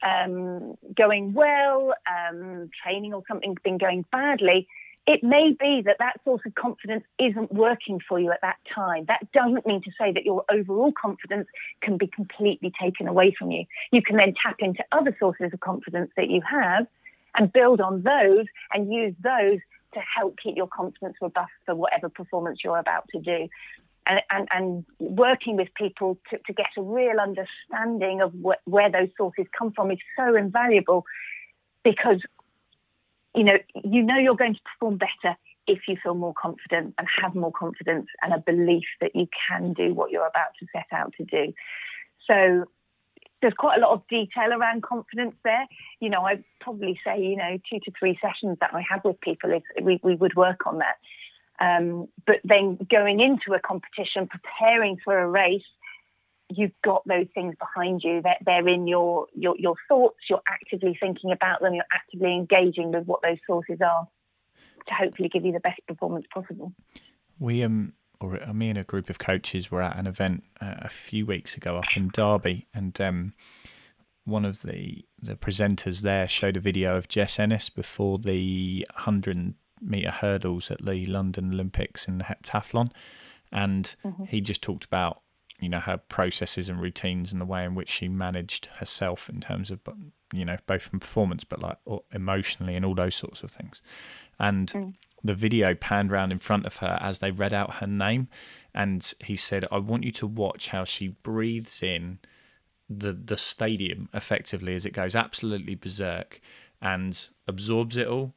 um, going well, um, training or something's been going badly, it may be that that source of confidence isn't working for you at that time. That doesn't mean to say that your overall confidence can be completely taken away from you. You can then tap into other sources of confidence that you have and build on those and use those to help keep your confidence robust for whatever performance you're about to do and, and, and working with people to, to, get a real understanding of wh- where those sources come from is so invaluable because you know you know you're going to perform better if you feel more confident and have more confidence and a belief that you can do what you're about to set out to do. So there's quite a lot of detail around confidence there. You know, I'd probably say, you know, two to three sessions that I have with people is we, we would work on that. Um, but then going into a competition, preparing for a race, you've got those things behind you. They're, they're in your, your your thoughts. You're actively thinking about them. You're actively engaging with what those sources are to hopefully give you the best performance possible. We um or uh, me and a group of coaches were at an event uh, a few weeks ago up in Derby, and um, one of the the presenters there showed a video of Jess Ennis before the hundred meter hurdles at the London Olympics in the heptathlon, and mm-hmm. he just talked about you know her processes and routines and the way in which she managed herself in terms of you know both from performance but like emotionally and all those sorts of things and mm. the video panned around in front of her as they read out her name and he said i want you to watch how she breathes in the the stadium effectively as it goes absolutely berserk and absorbs it all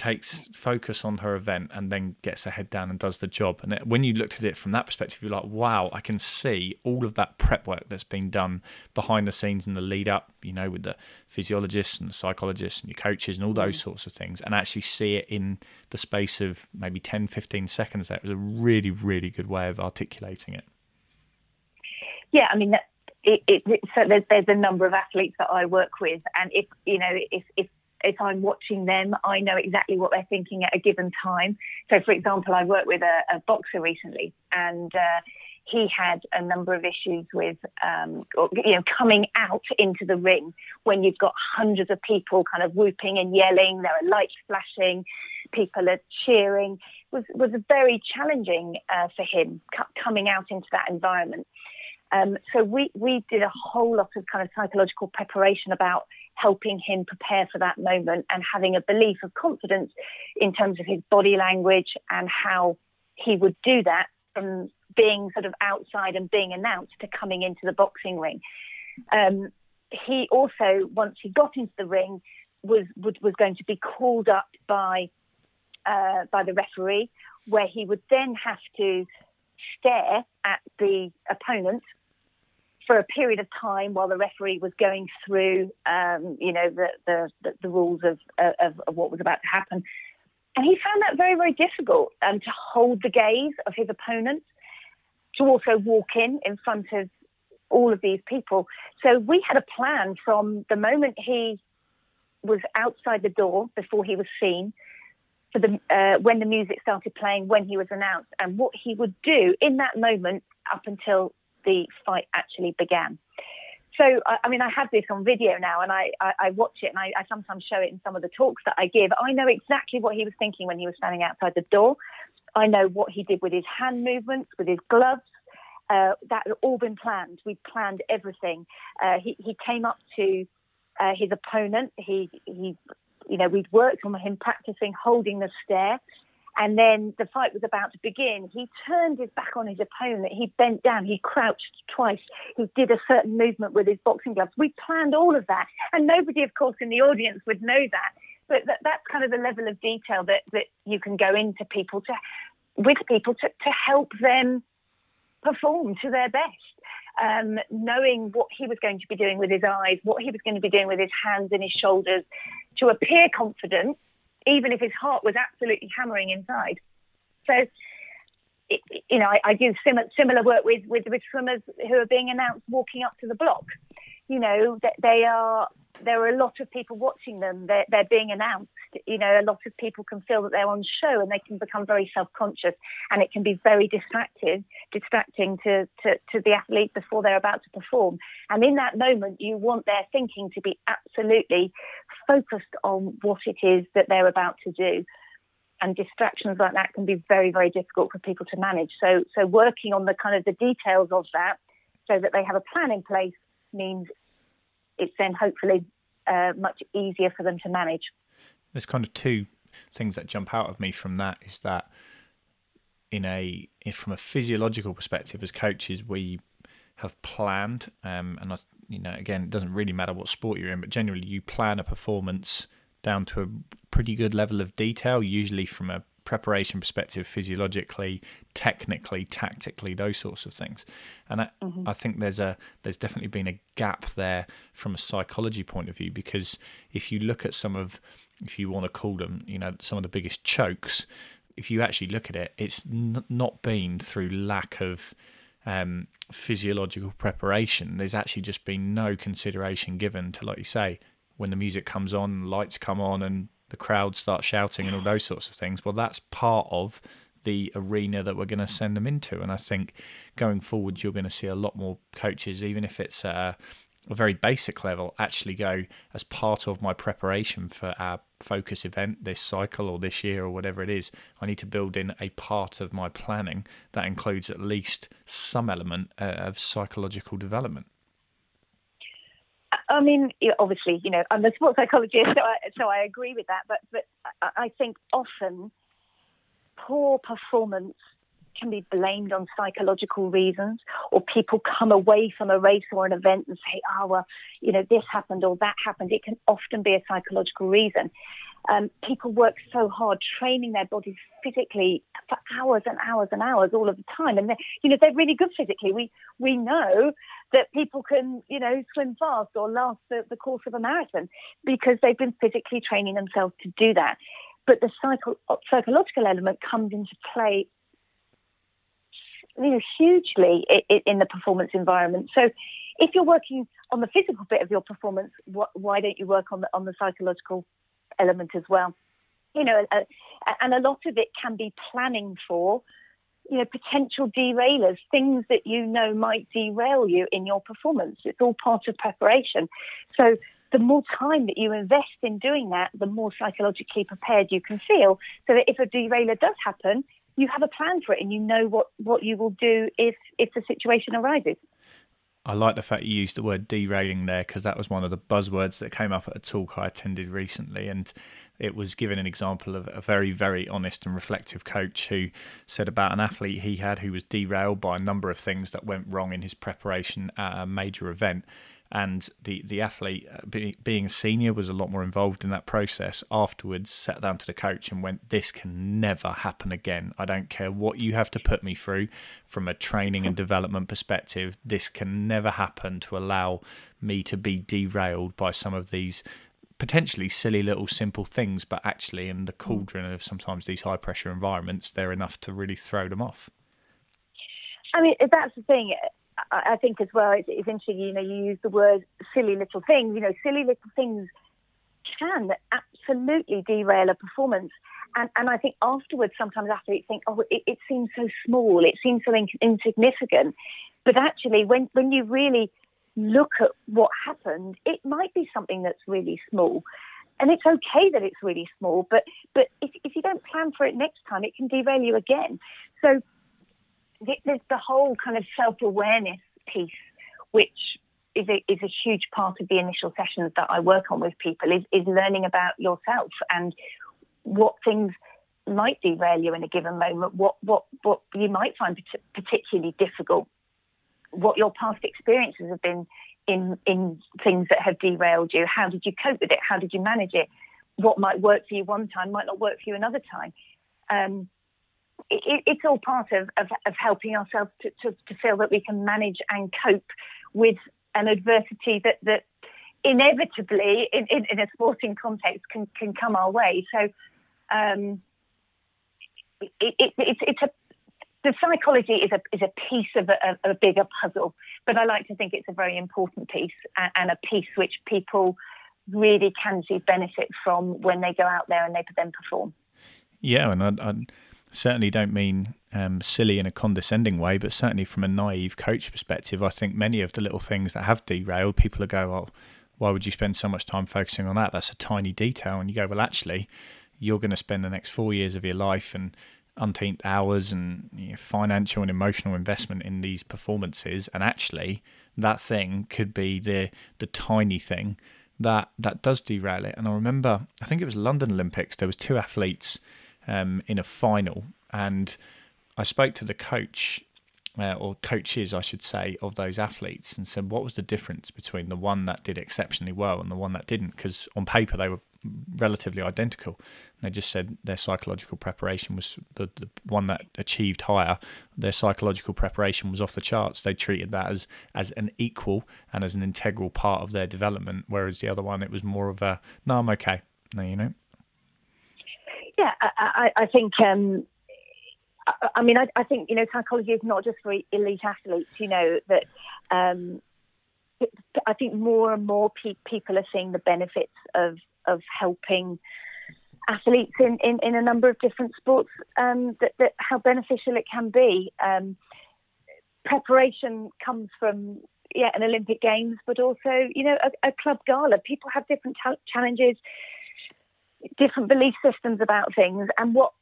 takes focus on her event and then gets her head down and does the job. And it, when you looked at it from that perspective, you're like, wow, I can see all of that prep work that's been done behind the scenes in the lead up, you know, with the physiologists and the psychologists and your coaches and all those mm. sorts of things, and actually see it in the space of maybe 10, 15 seconds. That was a really, really good way of articulating it. Yeah, I mean, it, it, so there's, there's a number of athletes that I work with, and if you know if if if I'm watching them, I know exactly what they're thinking at a given time. So, for example, I worked with a, a boxer recently, and uh, he had a number of issues with, um, you know, coming out into the ring when you've got hundreds of people kind of whooping and yelling. There are lights flashing, people are cheering. It was was very challenging uh, for him coming out into that environment. Um, so we we did a whole lot of kind of psychological preparation about helping him prepare for that moment and having a belief of confidence in terms of his body language and how he would do that from being sort of outside and being announced to coming into the boxing ring. Um, he also, once he got into the ring, was was, was going to be called up by uh, by the referee, where he would then have to stare at the opponent for a period of time while the referee was going through, um, you know, the, the, the, rules of, of, of, what was about to happen. And he found that very, very difficult um, to hold the gaze of his opponent, to also walk in in front of all of these people. So we had a plan from the moment he was outside the door before he was seen for the uh, when the music started playing, when he was announced, and what he would do in that moment up until the fight actually began. So, I, I mean, I have this on video now and I, I, I watch it and I, I, sometimes show it in some of the talks that I give. I know exactly what he was thinking when he was standing outside the door. I know what he did with his hand movements, with his gloves. Uh, that had all been planned. We planned everything. Uh, he, he came up to uh, his opponent. He, he, you know, we'd worked on him practicing holding the stare. And then the fight was about to begin. He turned his back on his opponent. He bent down. He crouched twice. He did a certain movement with his boxing gloves. We planned all of that. And nobody, of course, in the audience would know that. But that, that's kind of the level of detail that, that you can go into people to, with people to, to help them perform to their best. Um, knowing what he was going to be doing with his eyes, what he was going to be doing with his hands and his shoulders, to appear confident even if his heart was absolutely hammering inside. So, you know, I, I do similar, similar work with, with, with swimmers who are being announced walking up to the block. You know, that they are there are a lot of people watching them. They're, they're being announced. You know, a lot of people can feel that they're on show and they can become very self-conscious and it can be very distracted, distracting to, to, to the athlete before they're about to perform. And in that moment, you want their thinking to be absolutely focused on what it is that they're about to do. And distractions like that can be very, very difficult for people to manage. So, so working on the kind of the details of that so that they have a plan in place means it's then hopefully uh, much easier for them to manage. There's kind of two things that jump out of me from that is that in a from a physiological perspective as coaches we have planned um, and I, you know again it doesn't really matter what sport you're in but generally you plan a performance down to a pretty good level of detail usually from a preparation perspective, physiologically, technically, tactically, those sorts of things. And I, mm-hmm. I think there's a there's definitely been a gap there from a psychology point of view because if you look at some of, if you want to call them, you know, some of the biggest chokes, if you actually look at it, it's n- not been through lack of um, physiological preparation. There's actually just been no consideration given to, like you say, when the music comes on, lights come on, and the crowd start shouting and all those sorts of things. Well, that's part of the arena that we're going to send them into. And I think going forward, you're going to see a lot more coaches, even if it's a, a very basic level, actually go as part of my preparation for our focus event this cycle or this year or whatever it is. I need to build in a part of my planning that includes at least some element uh, of psychological development. I mean, obviously, you know, I'm a sports psychologist, so I, so I agree with that. But but I think often poor performance can be blamed on psychological reasons, or people come away from a race or an event and say, "Oh well, you know, this happened or that happened." It can often be a psychological reason. Um, people work so hard training their bodies physically for hours and hours and hours all of the time, and you know they're really good physically. We we know that people can you know swim fast or last the, the course of a marathon because they've been physically training themselves to do that. But the psycho- psychological element comes into play you know, hugely in, the performance environment. So if you're working on the physical bit of your performance, why don't you work on the on the psychological element as well. You know, and a lot of it can be planning for, you know, potential derailers, things that you know might derail you in your performance. It's all part of preparation. So the more time that you invest in doing that, the more psychologically prepared you can feel. So that if a derailer does happen, you have a plan for it and you know what, what you will do if if the situation arises. I like the fact you used the word derailing there because that was one of the buzzwords that came up at a talk I attended recently. And it was given an example of a very, very honest and reflective coach who said about an athlete he had who was derailed by a number of things that went wrong in his preparation at a major event and the the athlete uh, be, being senior was a lot more involved in that process afterwards sat down to the coach and went this can never happen again. I don't care what you have to put me through from a training and development perspective this can never happen to allow me to be derailed by some of these potentially silly little simple things but actually in the cauldron of sometimes these high pressure environments they're enough to really throw them off. I mean, that's the thing. I think as well, it's, it's interesting, you know, you use the word silly little things. You know, silly little things can absolutely derail a performance. And, and I think afterwards, sometimes athletes think, oh, it, it seems so small, it seems so in, insignificant. But actually, when, when you really look at what happened, it might be something that's really small. And it's okay that it's really small, but, but if, if you don't plan for it next time, it can derail you again. So there's the whole kind of self awareness piece, which is a, is a huge part of the initial sessions that I work on with people, is, is learning about yourself and what things might derail you in a given moment, what, what, what you might find particularly difficult, what your past experiences have been in, in things that have derailed you. How did you cope with it? How did you manage it? What might work for you one time might not work for you another time. Um, it, it's all part of, of, of helping ourselves to, to, to, feel that we can manage and cope with an adversity that, that inevitably in, in, in a sporting context can, can come our way. So um, it, it, it's, it's a the psychology is a is a piece of a, a, bigger puzzle, but I like to think it's a very important piece and, a piece which people really can see benefit from when they go out there and they then perform. Yeah, and I, I certainly don't mean um, silly in a condescending way, but certainly from a naive coach perspective, I think many of the little things that have derailed, people are go, well, why would you spend so much time focusing on that? That's a tiny detail." And you go, "Well, actually, you're going to spend the next four years of your life and umpteenth hours and you know, financial and emotional investment in these performances, and actually, that thing could be the the tiny thing." That, that does derail it. And I remember, I think it was London Olympics. There was two athletes um, in a final, and I spoke to the coach uh, or coaches, I should say, of those athletes and said, what was the difference between the one that did exceptionally well and the one that didn't? Because on paper they were relatively identical. And they just said their psychological preparation was the, the one that achieved higher. Their psychological preparation was off the charts. They treated that as as an equal and as an integral part of their development, whereas the other one it was more of a no, I'm okay. No, you know. Yeah, I, I think. Um, I, mean, I, I, think you know, psychology is not just for elite athletes. You know that. Um, I think more and more pe- people are seeing the benefits of of helping athletes in, in, in a number of different sports. Um, that, that how beneficial it can be. Um, preparation comes from yeah an Olympic Games, but also you know a, a club gala. People have different challenges different belief systems about things and what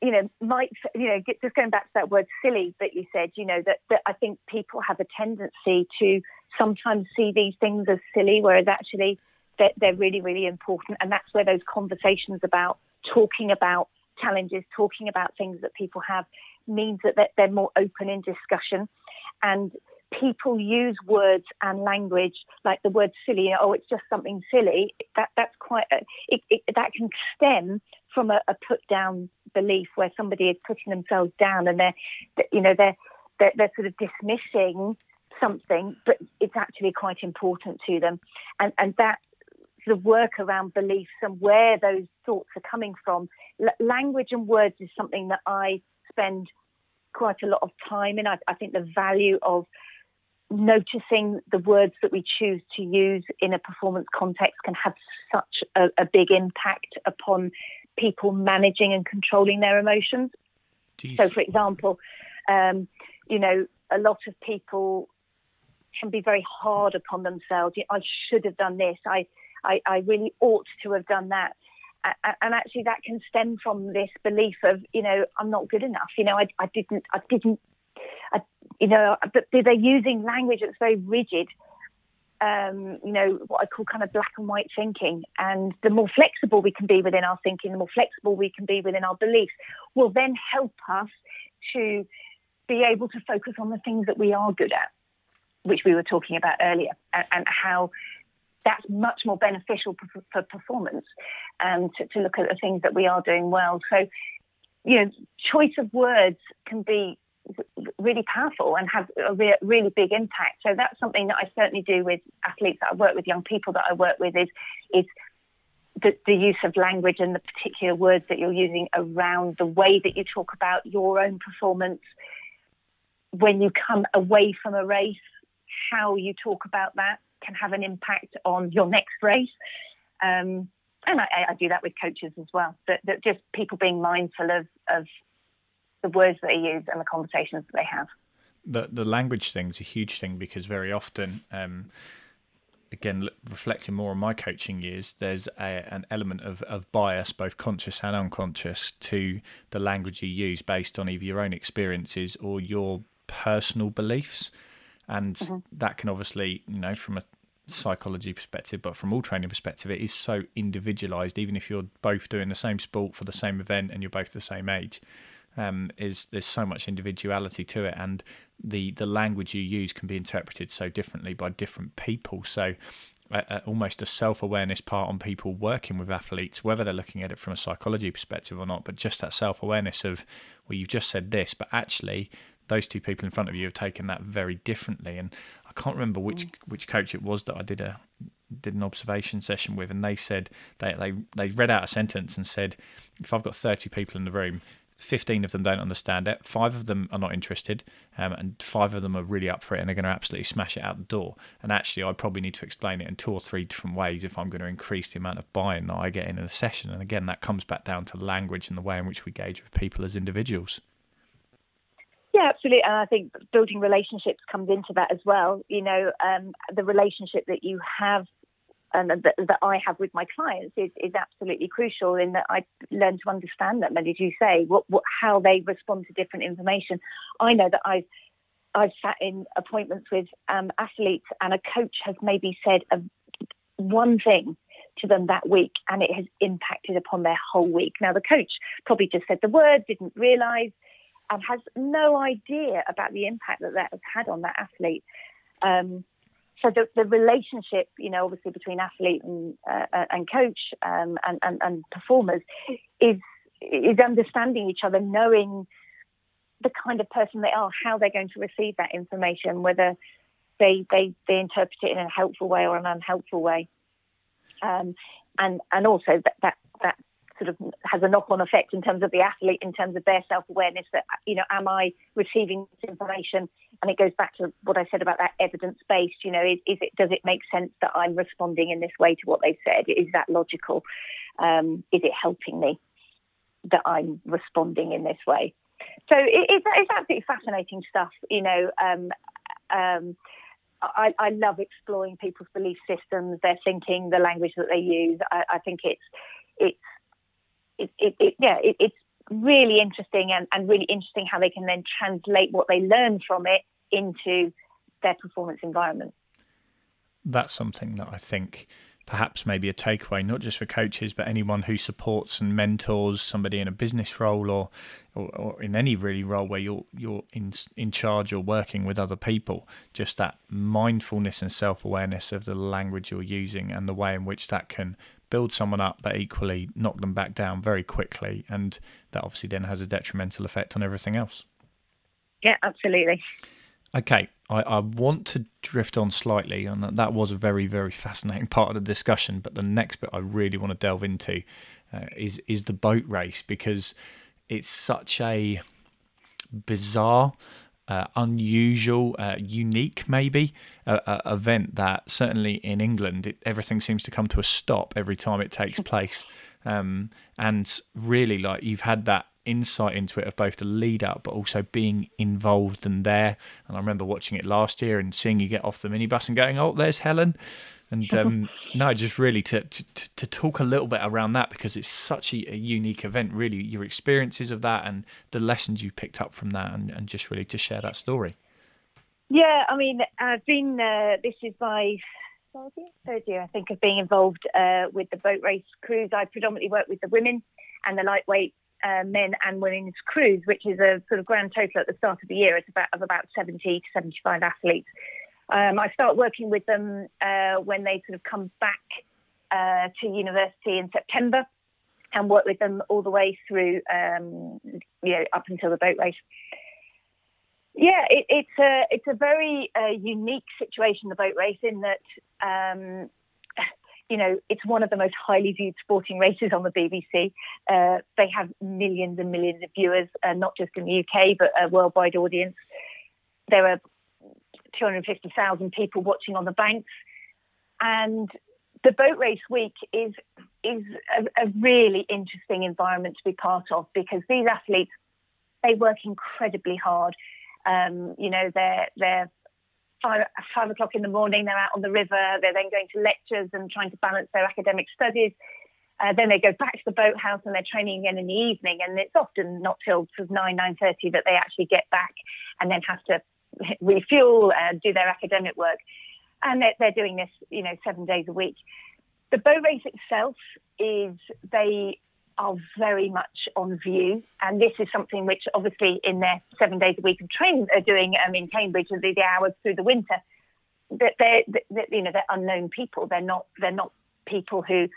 you know might you know just going back to that word silly that you said you know that, that i think people have a tendency to sometimes see these things as silly whereas actually they're, they're really really important. And that's where those conversations about talking about challenges talking about things that people have means that they're more open in discussion. And people use words and language like the word silly, oh, it's just something silly, that, that's quite, a, it, it, that can stem from a, a, put down belief where somebody is putting themselves down and they're, you know, they're, they're, they're sort of dismissing something, but it's actually quite important to them. And, and that of work around beliefs and where those thoughts are coming from, L- language and words is something that I spend quite a lot of time in. I, I think the value of noticing the words that we choose to use in a performance context can have such a, a big impact upon people managing and controlling their emotions. So, for example, um, you know, a lot of people can be very hard upon themselves. I should have done this. I, I, I really ought to have done that. And actually, that can stem from this belief of, you know, I'm not good enough. You know, I, I didn't, I didn't, You know, they're using language that's very rigid. Um, you know, what I call kind of black and white thinking. And the more flexible we can be within our thinking, the more flexible we can be within our beliefs, will then help us to be able to focus on the things that we are good at, which we were talking about earlier, and, and how that's much more beneficial for, for performance um, to, to look at the things that we are doing well. So, you know, choice of words can be really powerful and have a re- really big impact. So that's something that I certainly do with athletes that I work with, young people that I work with, is is the, the, use of language and the particular words that you're using around the way that you talk about your own performance. When you come away from a race, how you talk about that can have an impact on your next race. Um, and I, I, do that with coaches as well. That, that just people being mindful of, of the words that they use and the conversations that they have. The the language thing is a huge thing because very often, um, again, reflecting more on my coaching years, there's a, an element of, of bias, both conscious and unconscious, to the language you use based on either your own experiences or your personal beliefs, and mm-hmm. that can obviously, you know, from a psychology perspective, but from all training perspective, it is so individualized. Even if you're both doing the same sport for the same event and you're both the same age, um, is there's so much individuality to it, and the the language you use can be interpreted so differently by different people. So. Uh, almost a self awareness part on people working with athletes, whether they're looking at it from a psychology perspective or not, but just that self awareness of, well, you've just said this, but actually, those two people in front of you have taken that very differently. And I can't remember which mm. which coach it was that I did a did an observation session with, and they said they they they read out a sentence and said, if I've got thirty people in the room. 15 of them don't understand it, five of them are not interested, um, and five of them are really up for it and they're going to absolutely smash it out the door. And actually, I probably need to explain it in two or three different ways if I'm going to increase the amount of buy in that I get in a session. And again, that comes back down to language and the way in which we gauge with people as individuals. Yeah, absolutely. And I think building relationships comes into that as well. You know, um, the relationship that you have and that, that, I have with my clients is, is absolutely crucial in that I learn to understand them. And as you say, what, what, how they respond to different information. I know that I've I've sat in appointments with um, athletes, and a coach has maybe said a, one thing to them that week, and it has impacted upon their whole week. Now, the coach probably just said the word, didn't realise and has no idea about the impact that that has had on that athlete. Um, so the, the, relationship, you know, obviously between athlete and uh, and coach um, and, and, and performers is is understanding each other, knowing the kind of person they are, how they're going to receive that information, whether they they, they interpret it in a helpful way or an unhelpful way, um, and and also that that that sort of has a knock-on effect in terms of the athlete, in terms of their self-awareness. That you know, am I receiving this information? And it goes back to what I said about that evidence-based. You know, is, is it does it make sense that I'm responding in this way to what they said? Is that logical? Um, is it helping me that I'm responding in this way? So it, it's, it's absolutely fascinating stuff. You know. Um, um, I, I, love exploring people's belief systems, their thinking, the language that they use. I, I think it's it's it, it, it yeah, it, it's really interesting and, and really interesting how they can then translate what they learn from it into their performance environment. That's something that I think perhaps maybe a takeaway, not just for coaches, but anyone who supports and mentors somebody in a business role or, or, or, in any really role where you're you're in in charge or working with other people. Just that mindfulness and self awareness of the language you're using and the way in which that can build someone up, but equally knock them back down very quickly. And that obviously then has a detrimental effect on everything else. Yeah, absolutely. Okay, I, I want to drift on slightly, and that was a very, very fascinating part of the discussion. But the next bit I really want to delve into uh, is is the boat race because it's such a bizarre uh, unusual, uh, unique, maybe uh, uh, event that certainly in England it, everything seems to come to a stop every time it takes place. Um, and really, like you've had that insight into it of both the lead up, but also being involved and there. And I remember watching it last year and seeing you get off the minibus and going, "Oh, there's Helen." And um, no, just really to, to, to talk a little bit around that because it's such a, a, unique event, really, your experiences of that and the lessons you picked up from that, and, and just really to share that story. Yeah, I mean, I've been. Uh, this is my third year, third year, I think, of being involved uh, with the boat race crews. I predominantly work with the women and the lightweight uh, men and women's crews, which is a sort of grand total at the start of the year. It's about of about 70 to 75 athletes. Um, I start working with them uh, when they sort of come back uh, to university in September, and work with them all the way through, um, you know, up until the boat race. Yeah, it, it's a it's a very uh, unique situation, the boat race, in that um, you know it's one of the most highly viewed sporting races on the BBC. Uh, they have millions and millions of viewers, uh, not just in the UK but a worldwide audience. There are 250,000 people watching on the banks, and the boat race week is is a, a really interesting environment to be part of because these athletes they work incredibly hard um, you know, they're they're five, five o'clock in the morning. They're out on the river. They're then going to lectures and trying to balance their academic studies. Uh, then they go back to the boathouse and they're training again in the evening. And it's often not till sort of nine nine thirty that they actually get back and then have to refuel and do their academic work. And they're, they're doing this, you know, seven days a week. The boat race itself is they are very much on view. And this is something which, obviously, in their seven days a week of training, are doing um, in Cambridge, the, the hours through the winter. That they're, they're, you know, they're unknown people. They're not, they're not people who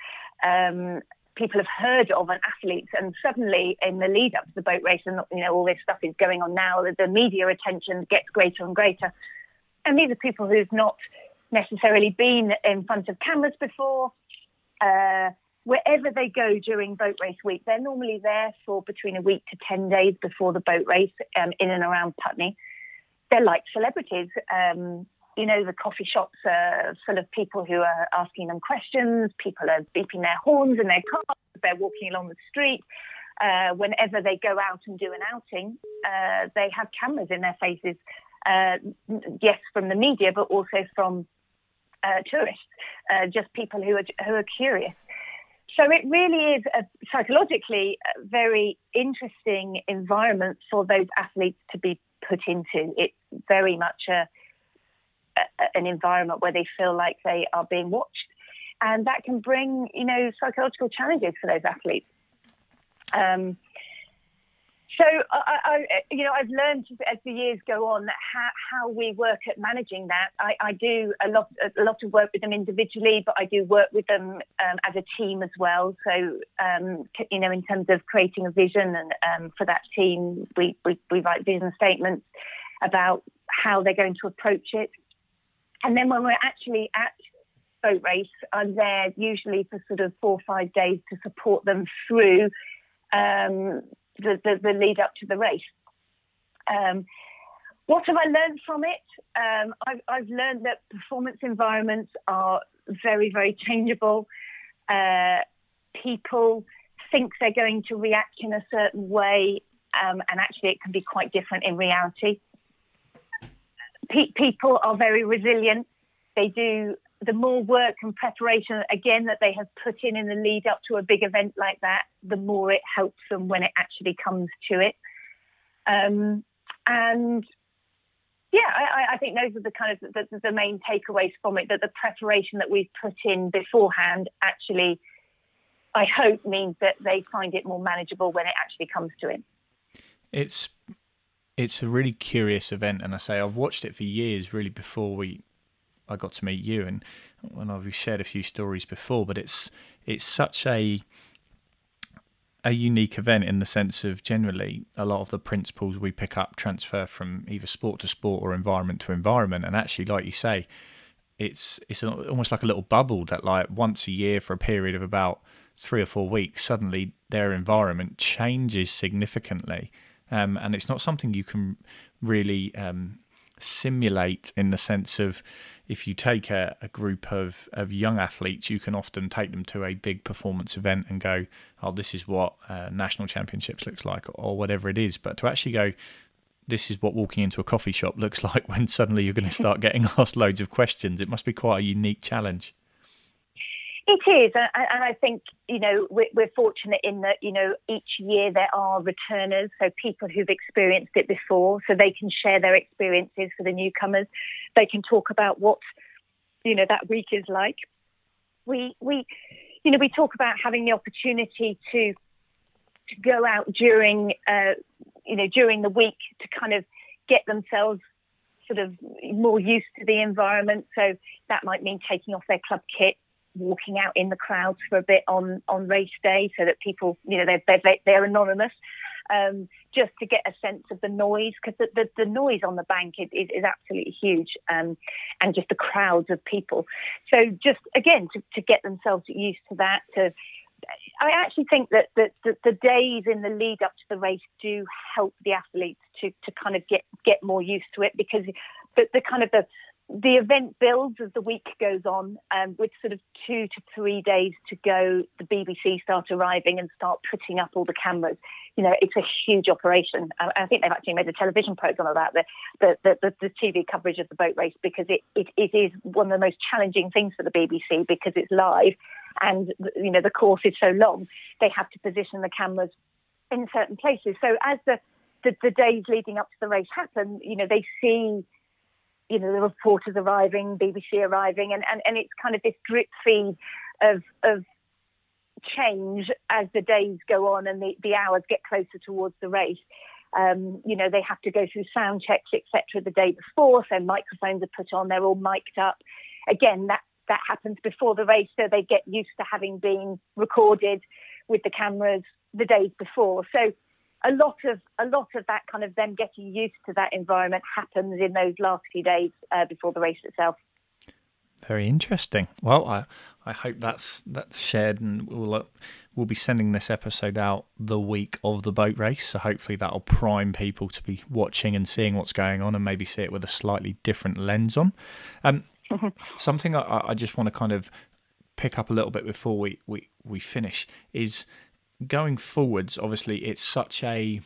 um, people have heard of and athletes. And suddenly, in the lead up to the boat race, and you know, all this stuff is going on now. The media attention gets greater and greater. And these are people who've not necessarily been in front of cameras before. Uh, wherever they go during boat race week, they're normally there for between a week to 10 days before the boat race um, in and around Putney. They're like celebrities. Um, you know, the coffee shops are full of people who are asking them questions. People are beeping their horns in their cars. They're walking along the street. Uh, whenever they go out and do an outing, uh, they have cameras in their faces. Uh, yes, from the media, but also from uh, tourists, uh, just people who are who are curious. So it really is a, psychologically a very interesting environment for those athletes to be put into. It's very much a, an environment where they feel like they are being watched, and that can bring you know psychological challenges for those athletes. Um, so I, I, you know, I've learned as the years go on how, how we work at managing that. I, I, do a lot, a lot of work with them individually, but I do work with them um, as a team as well. So, um, you know, in terms of creating a vision and um, for that team, we, we, we write vision statements about how they're going to approach it. And then when we're actually at boat race, I'm there usually for sort of four or five days to support them through um, the, the, the lead up to the race. Um, what have I learned from it? Um, I've, I've, learned that performance environments are very, very changeable. Uh, people think they're going to react in a certain way, um, and actually, it can be quite different in reality. Pe- people are very resilient. They do the more work and preparation again that they have put in in the lead up to a big event like that, the more it helps them when it actually comes to it. Um, and yeah, I, I, think those are the kind of the, the, main takeaways from it. That the preparation that we've put in beforehand actually, I hope, means that they find it more manageable when it actually comes to it. It's it's a really curious event, and I say I've watched it for years, really before we I got to meet you, and and I've shared a few stories before. But it's it's such a a unique event in the sense of generally a lot of the principles we pick up transfer from either sport to sport or environment to environment, and actually, like you say, it's it's almost like a little bubble that like once a year for a period of about three or four weeks, suddenly their environment changes significantly. Um, and it's not something you can really um, simulate in the sense of if you take a, a, group of, of young athletes, you can often take them to a big performance event and go, oh, this is what uh, national championships looks like, or whatever it is. But to actually go, this is what walking into a coffee shop looks like when suddenly you're going to start getting asked loads of questions, it must be quite a unique challenge. It is, and I think you know we're fortunate in that you know each year there are returners, so people who've experienced it before, so they can share their experiences for the newcomers. They can talk about what you know that week is like. We we you know we talk about having the opportunity to to go out during uh, you know during the week to kind of get themselves sort of more used to the environment. So that might mean taking off their club kit, walking out in the crowds for a bit on on race day, so that people, you know, they're they're, they're anonymous. Um, just to get a sense of the noise, because the, the, the, noise on the bank is, is, absolutely huge, um, and just the crowds of people. So just again to, to get themselves used to that, to I actually think that the, the, the, days in the lead up to the race do help the athletes to, to kind of get, get more used to it because the, the kind of the the event builds as the week goes on, um, with sort of two to three days to go. The BBC start arriving and start putting up all the cameras. You know, it's a huge operation. I, I think they've actually made a television program about the the, the, the TV coverage of the boat race because it, it, it is one of the most challenging things for the BBC because it's live and you know the course is so long, they have to position the cameras in certain places. So as the, the, the days leading up to the race happen, you know they see you know the reporters arriving, BBC arriving, and, and, and it's kind of this drip feed of of change as the days go on and the, the hours get closer towards the race. Um, you know, they have to go through sound checks, etc., the day before. So microphones are put on; they're all mic'd up. Again, that that happens before the race, so they get used to having been recorded with the cameras the days before. So a lot of a lot of that kind of them getting used to that environment happens in those last few days uh, before the race itself. Very interesting. Well, I I hope that's that's shared, and we'll uh, we'll be sending this episode out the week of the boat race. So hopefully that'll prime people to be watching and seeing what's going on, and maybe see it with a slightly different lens on. Um, Something I, I just want to kind of pick up a little bit before we, we, we finish is going forwards. Obviously, it's such a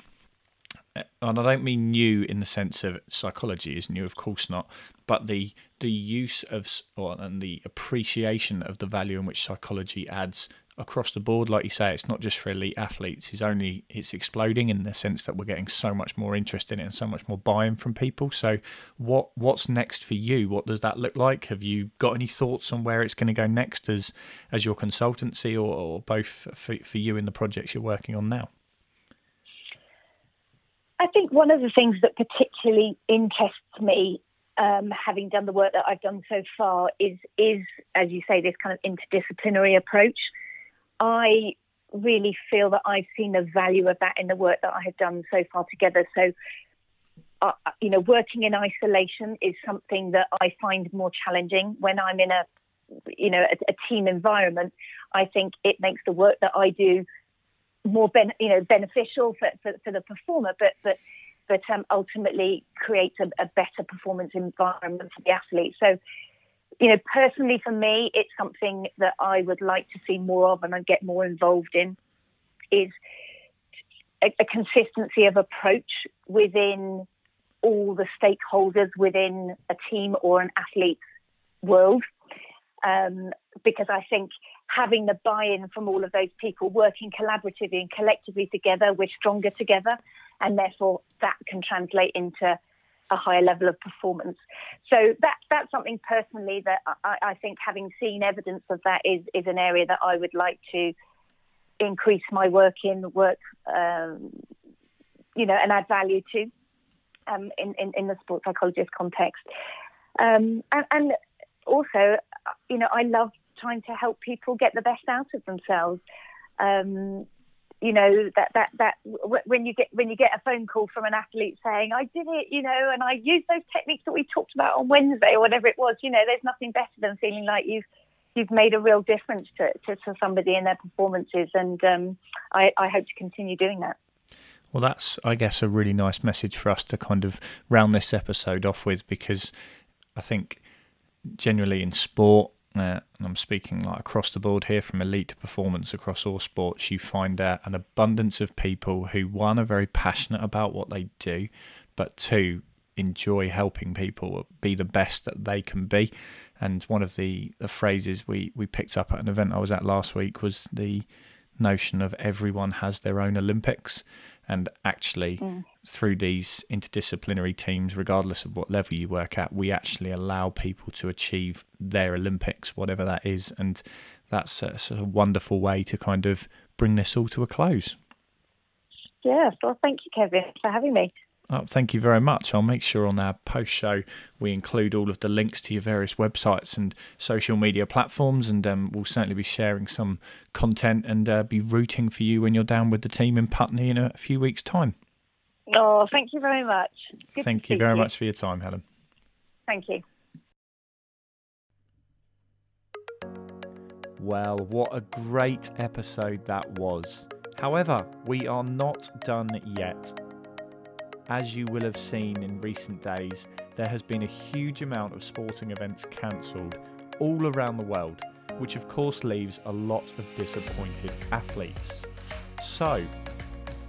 and I don't mean new in the sense of psychology is new, of course not, but the the use of or, and the appreciation of the value in which psychology adds across the board. Like you say, it's not just for elite athletes. It's only it's exploding in the sense that we're getting so much more interest in it and so much more buy-in from people. So, what what's next for you? What does that look like? Have you got any thoughts on where it's going to go next as as your consultancy or, or both for, for you in the projects you're working on now? I think one of the things that particularly interests me um, having done the work that I've done so far is is as you say this kind of interdisciplinary approach. I really feel that I've seen the value of that in the work that I have done so far together. So, uh, you know, working in isolation is something that I find more challenging when I'm in a, you know, a, a team environment. I think it makes the work that I do more, ben, you know, beneficial for, for, for the performer, but but but um, ultimately creates a, a better performance environment for the athlete. So you know, personally for me, it's something that I would like to see more of and I get more involved in is a, a consistency of approach within all the stakeholders within a team or an athlete's world. Um, because I think having the buy-in from all of those people working collaboratively and collectively together, we're stronger together, and therefore that can translate into a higher level of performance. So that that's something personally that I, I, think having seen evidence of that is is an area that I would like to increase my work in, work um, you know, and add value to um, in, in, in the sports psychologist context. Um, and, and also, you know, I love trying to help people get the best out of themselves. Um, you know that that that when you get when you get a phone call from an athlete saying I did it, you know, and I used those techniques that we talked about on Wednesday or whatever it was, you know, there's nothing better than feeling like you've you've made a real difference to, to, to somebody in their performances, and um, I, I hope to continue doing that. Well, that's I guess a really nice message for us to kind of round this episode off with because I think generally in sport and I'm speaking like across the board here from elite performance across all sports, you find out an abundance of people who, one, are very passionate about what they do, but two, enjoy helping people be the best that they can be. And one of the, the phrases we, we picked up at an event I was at last week was the notion of everyone has their own Olympics. And actually, mm. through these interdisciplinary teams, regardless of what level you work at, we actually allow people to achieve their Olympics, whatever that is. And that's a, a wonderful way to kind of bring this all to a close. Yes, well, thank you, Kevin, for having me. Oh, thank you very much. I'll make sure on our post show we include all of the links to your various websites and social media platforms, and um, we'll certainly be sharing some content and uh, be rooting for you when you're down with the team in Putney in a few weeks' time. Oh, thank you very much. Good thank you very you. much for your time, Helen. Thank you. Well, what a great episode that was. However, we are not done yet. As you will have seen in recent days, there has been a huge amount of sporting events cancelled all around the world, which of course leaves a lot of disappointed athletes. So,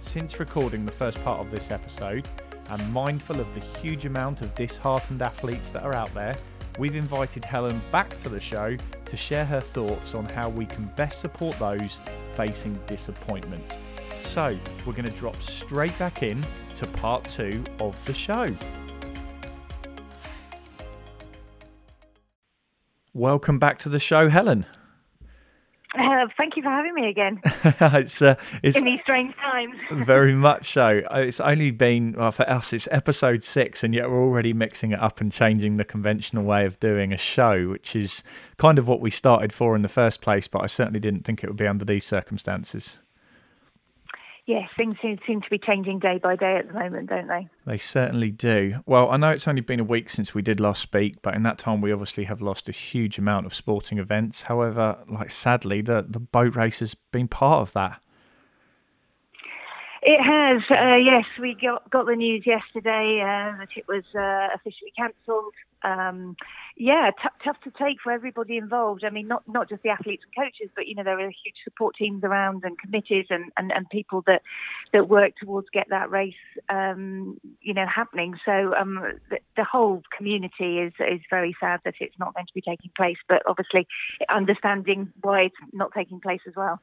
since recording the first part of this episode, and mindful of the huge amount of disheartened athletes that are out there, we've invited Helen back to the show to share her thoughts on how we can best support those facing disappointment. So, we're going to drop straight back in to part two of the show. Welcome back to the show, Helen. Uh, thank you for having me again. it's, uh, it's in these strange times. very much so. Uh, it's only been well, for us. It's episode six, and yet we're already mixing it up and changing the conventional way of doing a show, which is kind of what we started for in the first place. But I certainly didn't think it would be under these circumstances. Yes, things seem, seem to be changing day by day at the moment, don't they? They certainly do. Well, I know it's only been a week since we did last speak, but in that time we obviously have lost a huge amount of sporting events. However, like sadly, the the boat race has been part of that. It has, uh, yes. We got got the news yesterday uh, that it was uh, officially cancelled um, yeah, t- tough to take for everybody involved. I mean, not not just the athletes and coaches, but you know there are huge support teams around and committees and, and, and people that that work towards get that race, um, you know, happening. So um, the, the, whole community is is very sad that it's not going to be taking place, but obviously understanding why it's not taking place as well.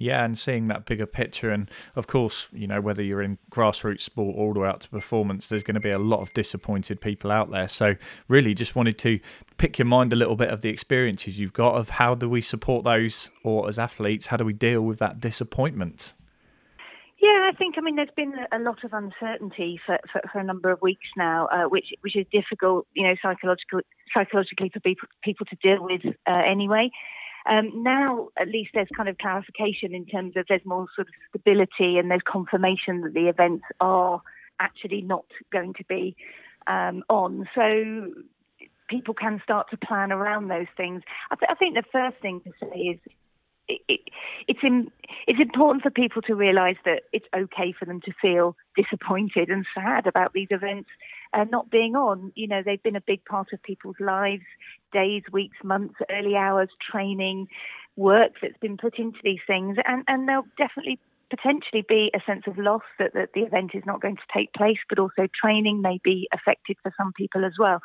Yeah, and seeing that bigger picture, and of course, you know, whether you're in grassroots sport all the way up to performance, there's going to be a lot of disappointed people out there. So, really, just wanted to pick your mind a little bit of the experiences you've got of how do we support those, or as athletes, how do we deal with that disappointment? Yeah, I think I mean there's been a lot of uncertainty for, for, for a number of weeks now, uh, which which is difficult, you know, psychological psychologically for people people to deal with uh, anyway. Um, now, at least there's kind of clarification in terms of there's more sort of stability and there's confirmation that the events are actually not going to be um, on. So people can start to plan around those things. I, th- I think the first thing to say is it, it, it's in, it's important for people to realise that it's okay for them to feel disappointed and sad about these events uh, not being on. You know, they've been a big part of people's lives, days, weeks, months, early hours, training, work that's been put into these things, and and there'll definitely potentially be a sense of loss that, that the event is not going to take place, but also training may be affected for some people as well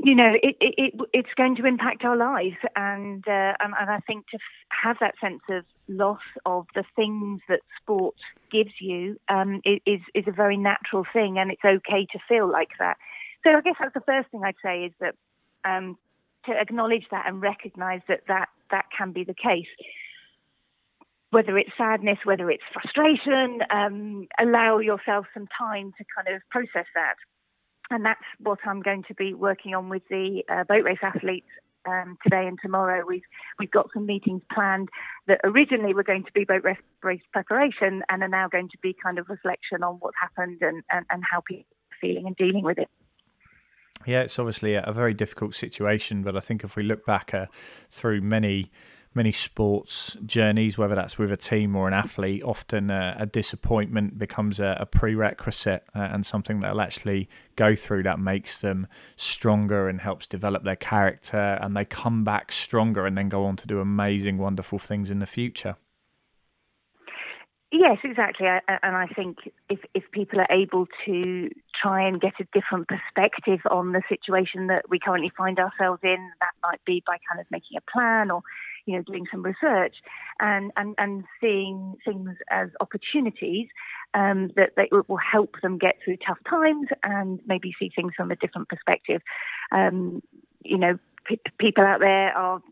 you know, it, it, it's going to impact our lives, and, uh, and and I think to have that sense of loss of the things that sport gives you um, is is a very natural thing, and it's okay to feel like that. So I guess that's the first thing I'd say is that um, to acknowledge that and recognise that that that can be the case. Whether it's sadness, whether it's frustration, um, allow yourself some time to kind of process that and that's what I'm going to be working on with the uh, boat race athletes um, today and tomorrow. We've we've got some meetings planned that originally were going to be boat race, preparation and are now going to be kind of reflection on what happened and, and, and how people are feeling and dealing with it. Yeah, it's obviously a, very difficult situation, but I think if we look back uh, through many many sports journeys, whether that's with a team or an athlete, often a, a disappointment becomes a, a prerequisite uh, and something they'll actually go through that makes them stronger and helps develop their character, and they come back stronger and then go on to do amazing, wonderful things in the future. Yes, exactly. I, and I think if, if people are able to try and get a different perspective on the situation that we currently find ourselves in, that might be by kind of making a plan or, you know, doing some research and, and, and seeing things as opportunities um, that, that will help them get through tough times and maybe see things from a different perspective. Um, you know, p- people out there are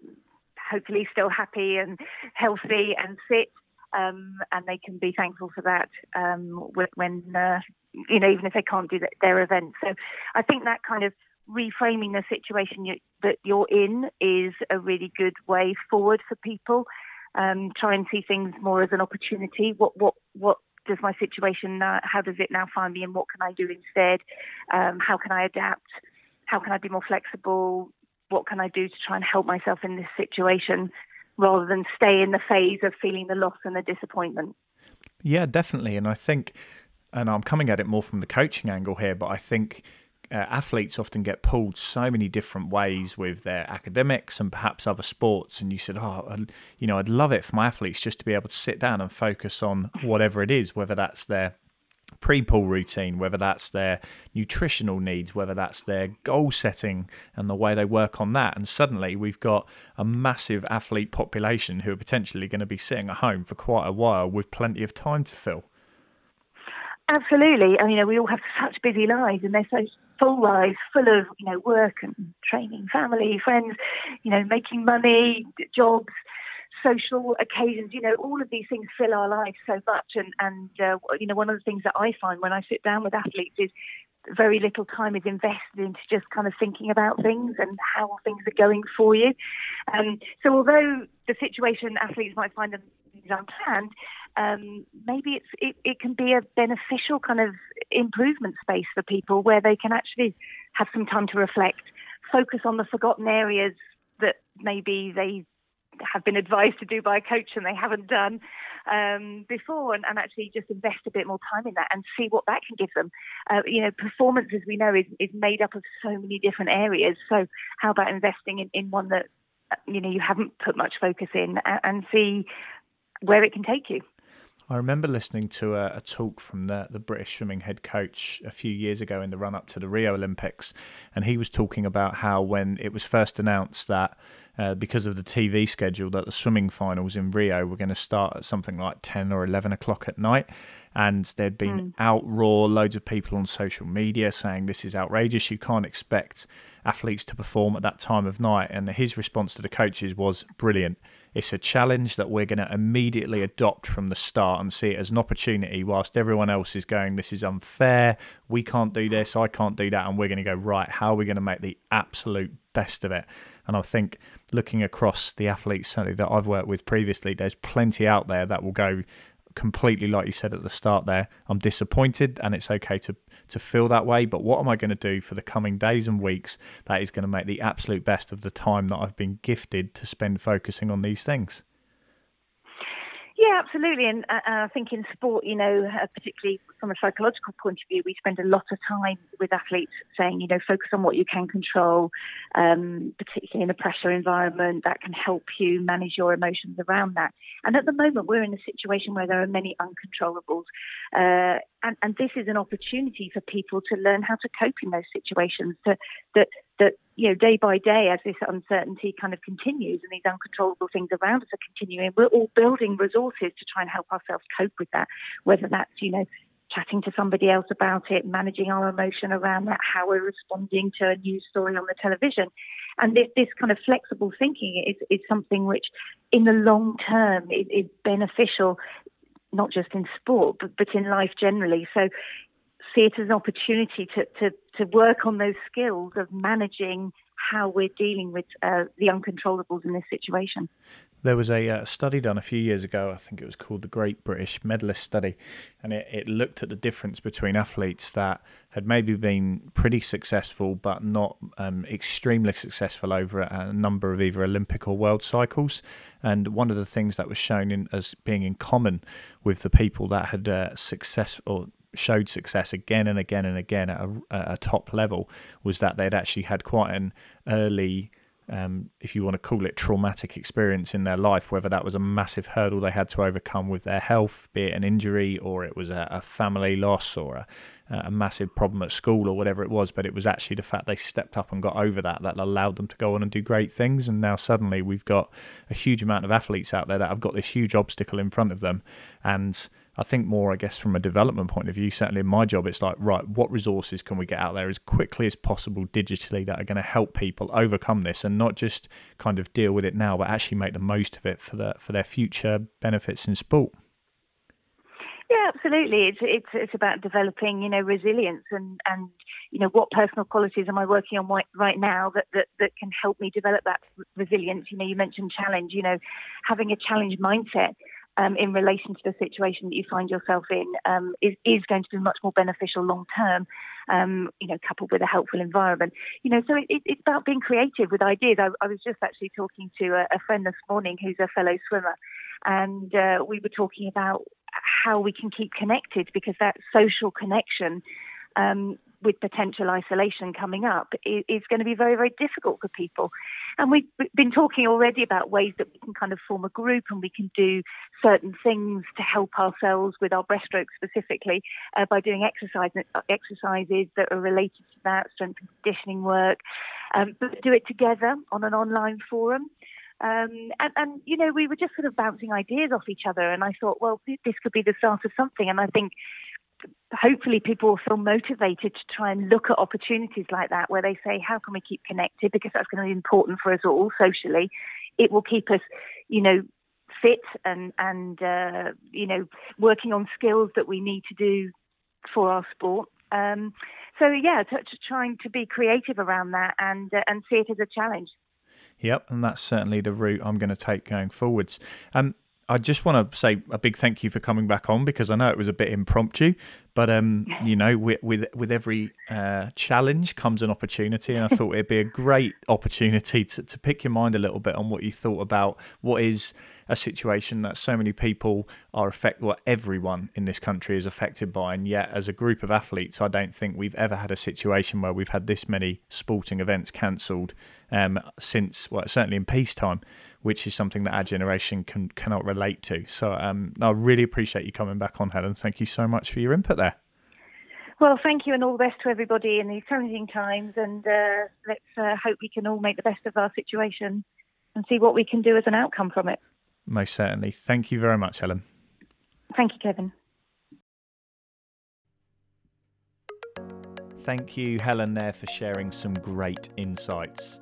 hopefully still happy and healthy and fit um, and they can be thankful for that um, when uh, you know even if they can't do their event. So I think that kind of reframing the situation you, that you're in is a really good way forward for people. Um, try and see things more as an opportunity. What what what does my situation? Uh, how does it now find me, and what can I do instead? Um, how can I adapt? How can I be more flexible? What can I do to try and help myself in this situation? Rather than stay in the phase of feeling the loss and the disappointment. Yeah, definitely. And I think, and I'm coming at it more from the coaching angle here, but I think uh, athletes often get pulled so many different ways with their academics and perhaps other sports. And you said, oh, you know, I'd love it for my athletes just to be able to sit down and focus on whatever it is, whether that's their pre pool routine, whether that's their nutritional needs, whether that's their goal setting and the way they work on that. And suddenly we've got a massive athlete population who are potentially going to be sitting at home for quite a while with plenty of time to fill. Absolutely. I mean, you know, we all have such busy lives and they're so full lives, full of, you know, work and training, family, friends, you know, making money, jobs social occasions. You know, all of these things fill our lives so much. And, and uh, you know, one of the things that I find when I sit down with athletes is very little time is invested into just kind of thinking about things and how things are going for you. Um, so although the situation athletes might find them unplanned, um, maybe it's it, it can be a beneficial kind of improvement space for people where they can actually have some time to reflect, focus on the forgotten areas that maybe they have been advised to do by a coach and they haven't done um, before, and, and, actually just invest a bit more time in that and see what that can give them. Uh, you know, performance, as we know, is, is made up of so many different areas. So, how about investing in, in one that you know you haven't put much focus in and, and see where it can take you? I remember listening to a, a, talk from the, the British swimming head coach a few years ago in the run up to the Rio Olympics, and he was talking about how when it was first announced that uh, because of the TV schedule that the swimming finals in Rio were going to start at something like 10 or 11 o'clock at night, and there'd been mm. outroar, loads of people on social media saying this is outrageous, you can't expect athletes to perform at that time of night. And his response to the coaches was brilliant it's a challenge that we're going to immediately adopt from the start and see it as an opportunity, whilst everyone else is going, This is unfair. We can't do this. I can't do that. And we're going to go, Right, how are we going to make the absolute best of it? And I think looking across the athletes certainly that I've worked with previously, there's plenty out there that will go, completely like you said at the start there i'm disappointed and it's okay to to feel that way but what am i going to do for the coming days and weeks that is going to make the absolute best of the time that i've been gifted to spend focusing on these things yeah, absolutely. And uh, I think in sport, you know, uh, particularly from a psychological point of view, we spend a lot of time with athletes saying, you know, focus on what you can control, um, particularly in a pressure environment that can help you manage your emotions around that. And at the moment, we're in a situation where there are many uncontrollables. Uh, and, and this is an opportunity for people to learn how to cope in those situations, to, that you know day by day as this uncertainty kind of continues and these uncontrollable things around us are continuing we're all building resources to try and help ourselves cope with that whether that's you know chatting to somebody else about it managing our emotion around that how we're responding to a news story on the television. And this, this kind of flexible thinking is, is something which in the long term is, is beneficial not just in sport but, but in life generally. So see it as an opportunity to, to, to work on those skills of managing how we're dealing with uh, the uncontrollables in this situation. There was a uh, study done a few years ago, I think it was called the Great British Medalist Study, and it, it looked at the difference between athletes that had maybe been pretty successful but not um, extremely successful over a number of either Olympic or world cycles. And one of the things that was shown in, as being in common with the people that had uh, success or showed success again and again and again at a, at a top level was that they'd actually had quite an early um, if you want to call it traumatic experience in their life, whether that was a massive hurdle they had to overcome with their health, be it an injury or it was a, a family loss or a, a, massive problem at school or whatever it was, but it was actually the fact they stepped up and got over that that allowed them to go on and do great things. And now suddenly we've got a huge amount of athletes out there that have got this huge obstacle in front of them. And I think more, I guess, from a development point of view, certainly in my job, it's like, right, what resources can we get out there as quickly as possible digitally that are going to help people overcome this and not just kind of deal with it now, but actually make the most of it for the, for their future benefits in sport. Yeah, absolutely. It's it's it's about developing, you know, resilience and and you know what personal qualities am I working on right now that, that that can help me develop that resilience. You know, you mentioned challenge. You know, having a challenge mindset um, in relation to the situation that you find yourself in um, is, is going to be much more beneficial long term, um, you know, coupled with a helpful environment. You know, so it, it's about being creative with ideas. I, I was just actually talking to a, a, friend this morning who's a fellow swimmer, and uh, we were talking about how we can keep connected because that social connection um, with potential isolation coming up is, is, going to be very, very difficult for people. And we've been talking already about ways that we can kind of form a group and we can do certain things to help ourselves with our breaststroke specifically uh, by doing exercise, exercises that are related to that, strength and conditioning work, um, but do it together on an online forum. Um, and, and, you know, we were just sort of bouncing ideas off each other. And I thought, well, this could be the start of something. And I think hopefully people will feel motivated to try and look at opportunities like that where they say, how can we keep connected? Because that's going to be important for us all socially. It will keep us, you know, fit and, and uh, you know, working on skills that we need to do for our sport. Um, so yeah, to, to trying to be creative around that and uh, and see it as a challenge. Yep, and that's certainly the route I'm going to take going forwards. Um, I just want to say a big thank you for coming back on because I know it was a bit impromptu, but um, you know, with with, with every uh, challenge comes an opportunity, and I thought it'd be a great opportunity to, to pick your mind a little bit on what you thought about what is a situation that so many people are affected, well, everyone in this country is affected by. And yet, as a group of athletes, I don't think we've ever had a situation where we've had this many sporting events cancelled um, since, well, certainly in peacetime, which is something that our generation can cannot relate to. So um, I really appreciate you coming back on, Helen. Thank you so much for your input there. Well, thank you, and all the best to everybody in these challenging times. And uh, let's uh, hope we can all make the best of our situation and see what we can do as an outcome from it. Most certainly. Thank you very much, Helen. Thank you, Kevin. Thank you, Helen, there for sharing some great insights.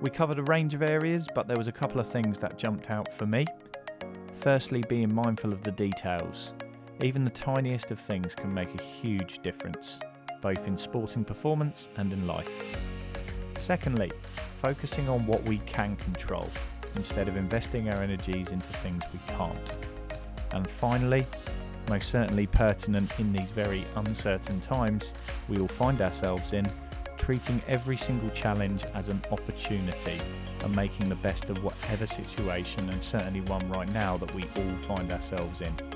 We covered a range of areas, but there was a couple of things that jumped out for me. Firstly, being mindful of the details. Even the tiniest of things can make a huge difference, both in sporting performance and in life. Secondly, focusing on what we can control instead of investing our energies into things we can't. And finally, most certainly pertinent in these very uncertain times we all find ourselves in, treating every single challenge as an opportunity and making the best of whatever situation, and certainly one right now that we all find ourselves in.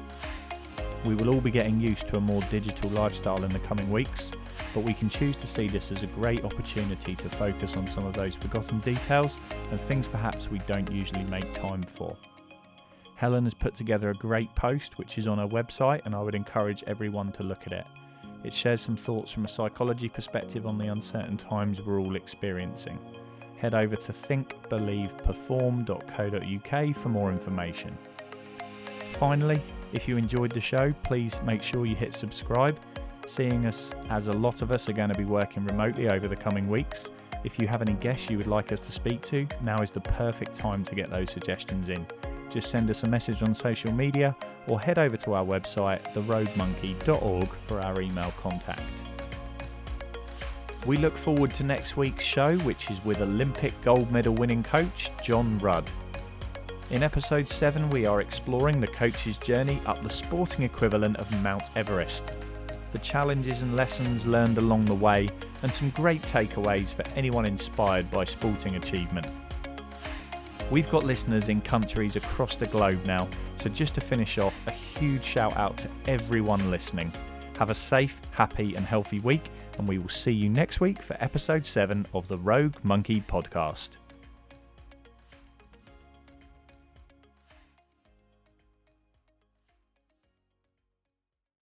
We will all be getting used to a more digital lifestyle in the coming weeks, but we can choose to see this as a great opportunity to focus on some of those forgotten details and things perhaps we don't usually make time for. Helen has put together a great post which is on her website, and I would encourage everyone to look at it. It shares some thoughts from a psychology perspective on the uncertain times we're all experiencing. Head over to thinkbelieveperform.co.uk for more information. Finally, if you enjoyed the show, please make sure you hit subscribe seeing us as a lot of us are going to be working remotely over the coming weeks. If you have any guests you would like us to speak to, now is the perfect time to get those suggestions in. Just send us a message on social media or head over to our website, theroguemonkey.org, for our email contact. We look forward to next week's show, which is with Olympic gold medal winning coach John Rudd. In episode 7, we are exploring the coach's journey up the sporting equivalent of Mount Everest the challenges and lessons learned along the way, and some great takeaways for anyone inspired by sporting achievement. We've got listeners in countries across the globe now, so just to finish off, a huge shout out to everyone listening. Have a safe, happy, and healthy week, and we will see you next week for episode 7 of the Rogue Monkey podcast.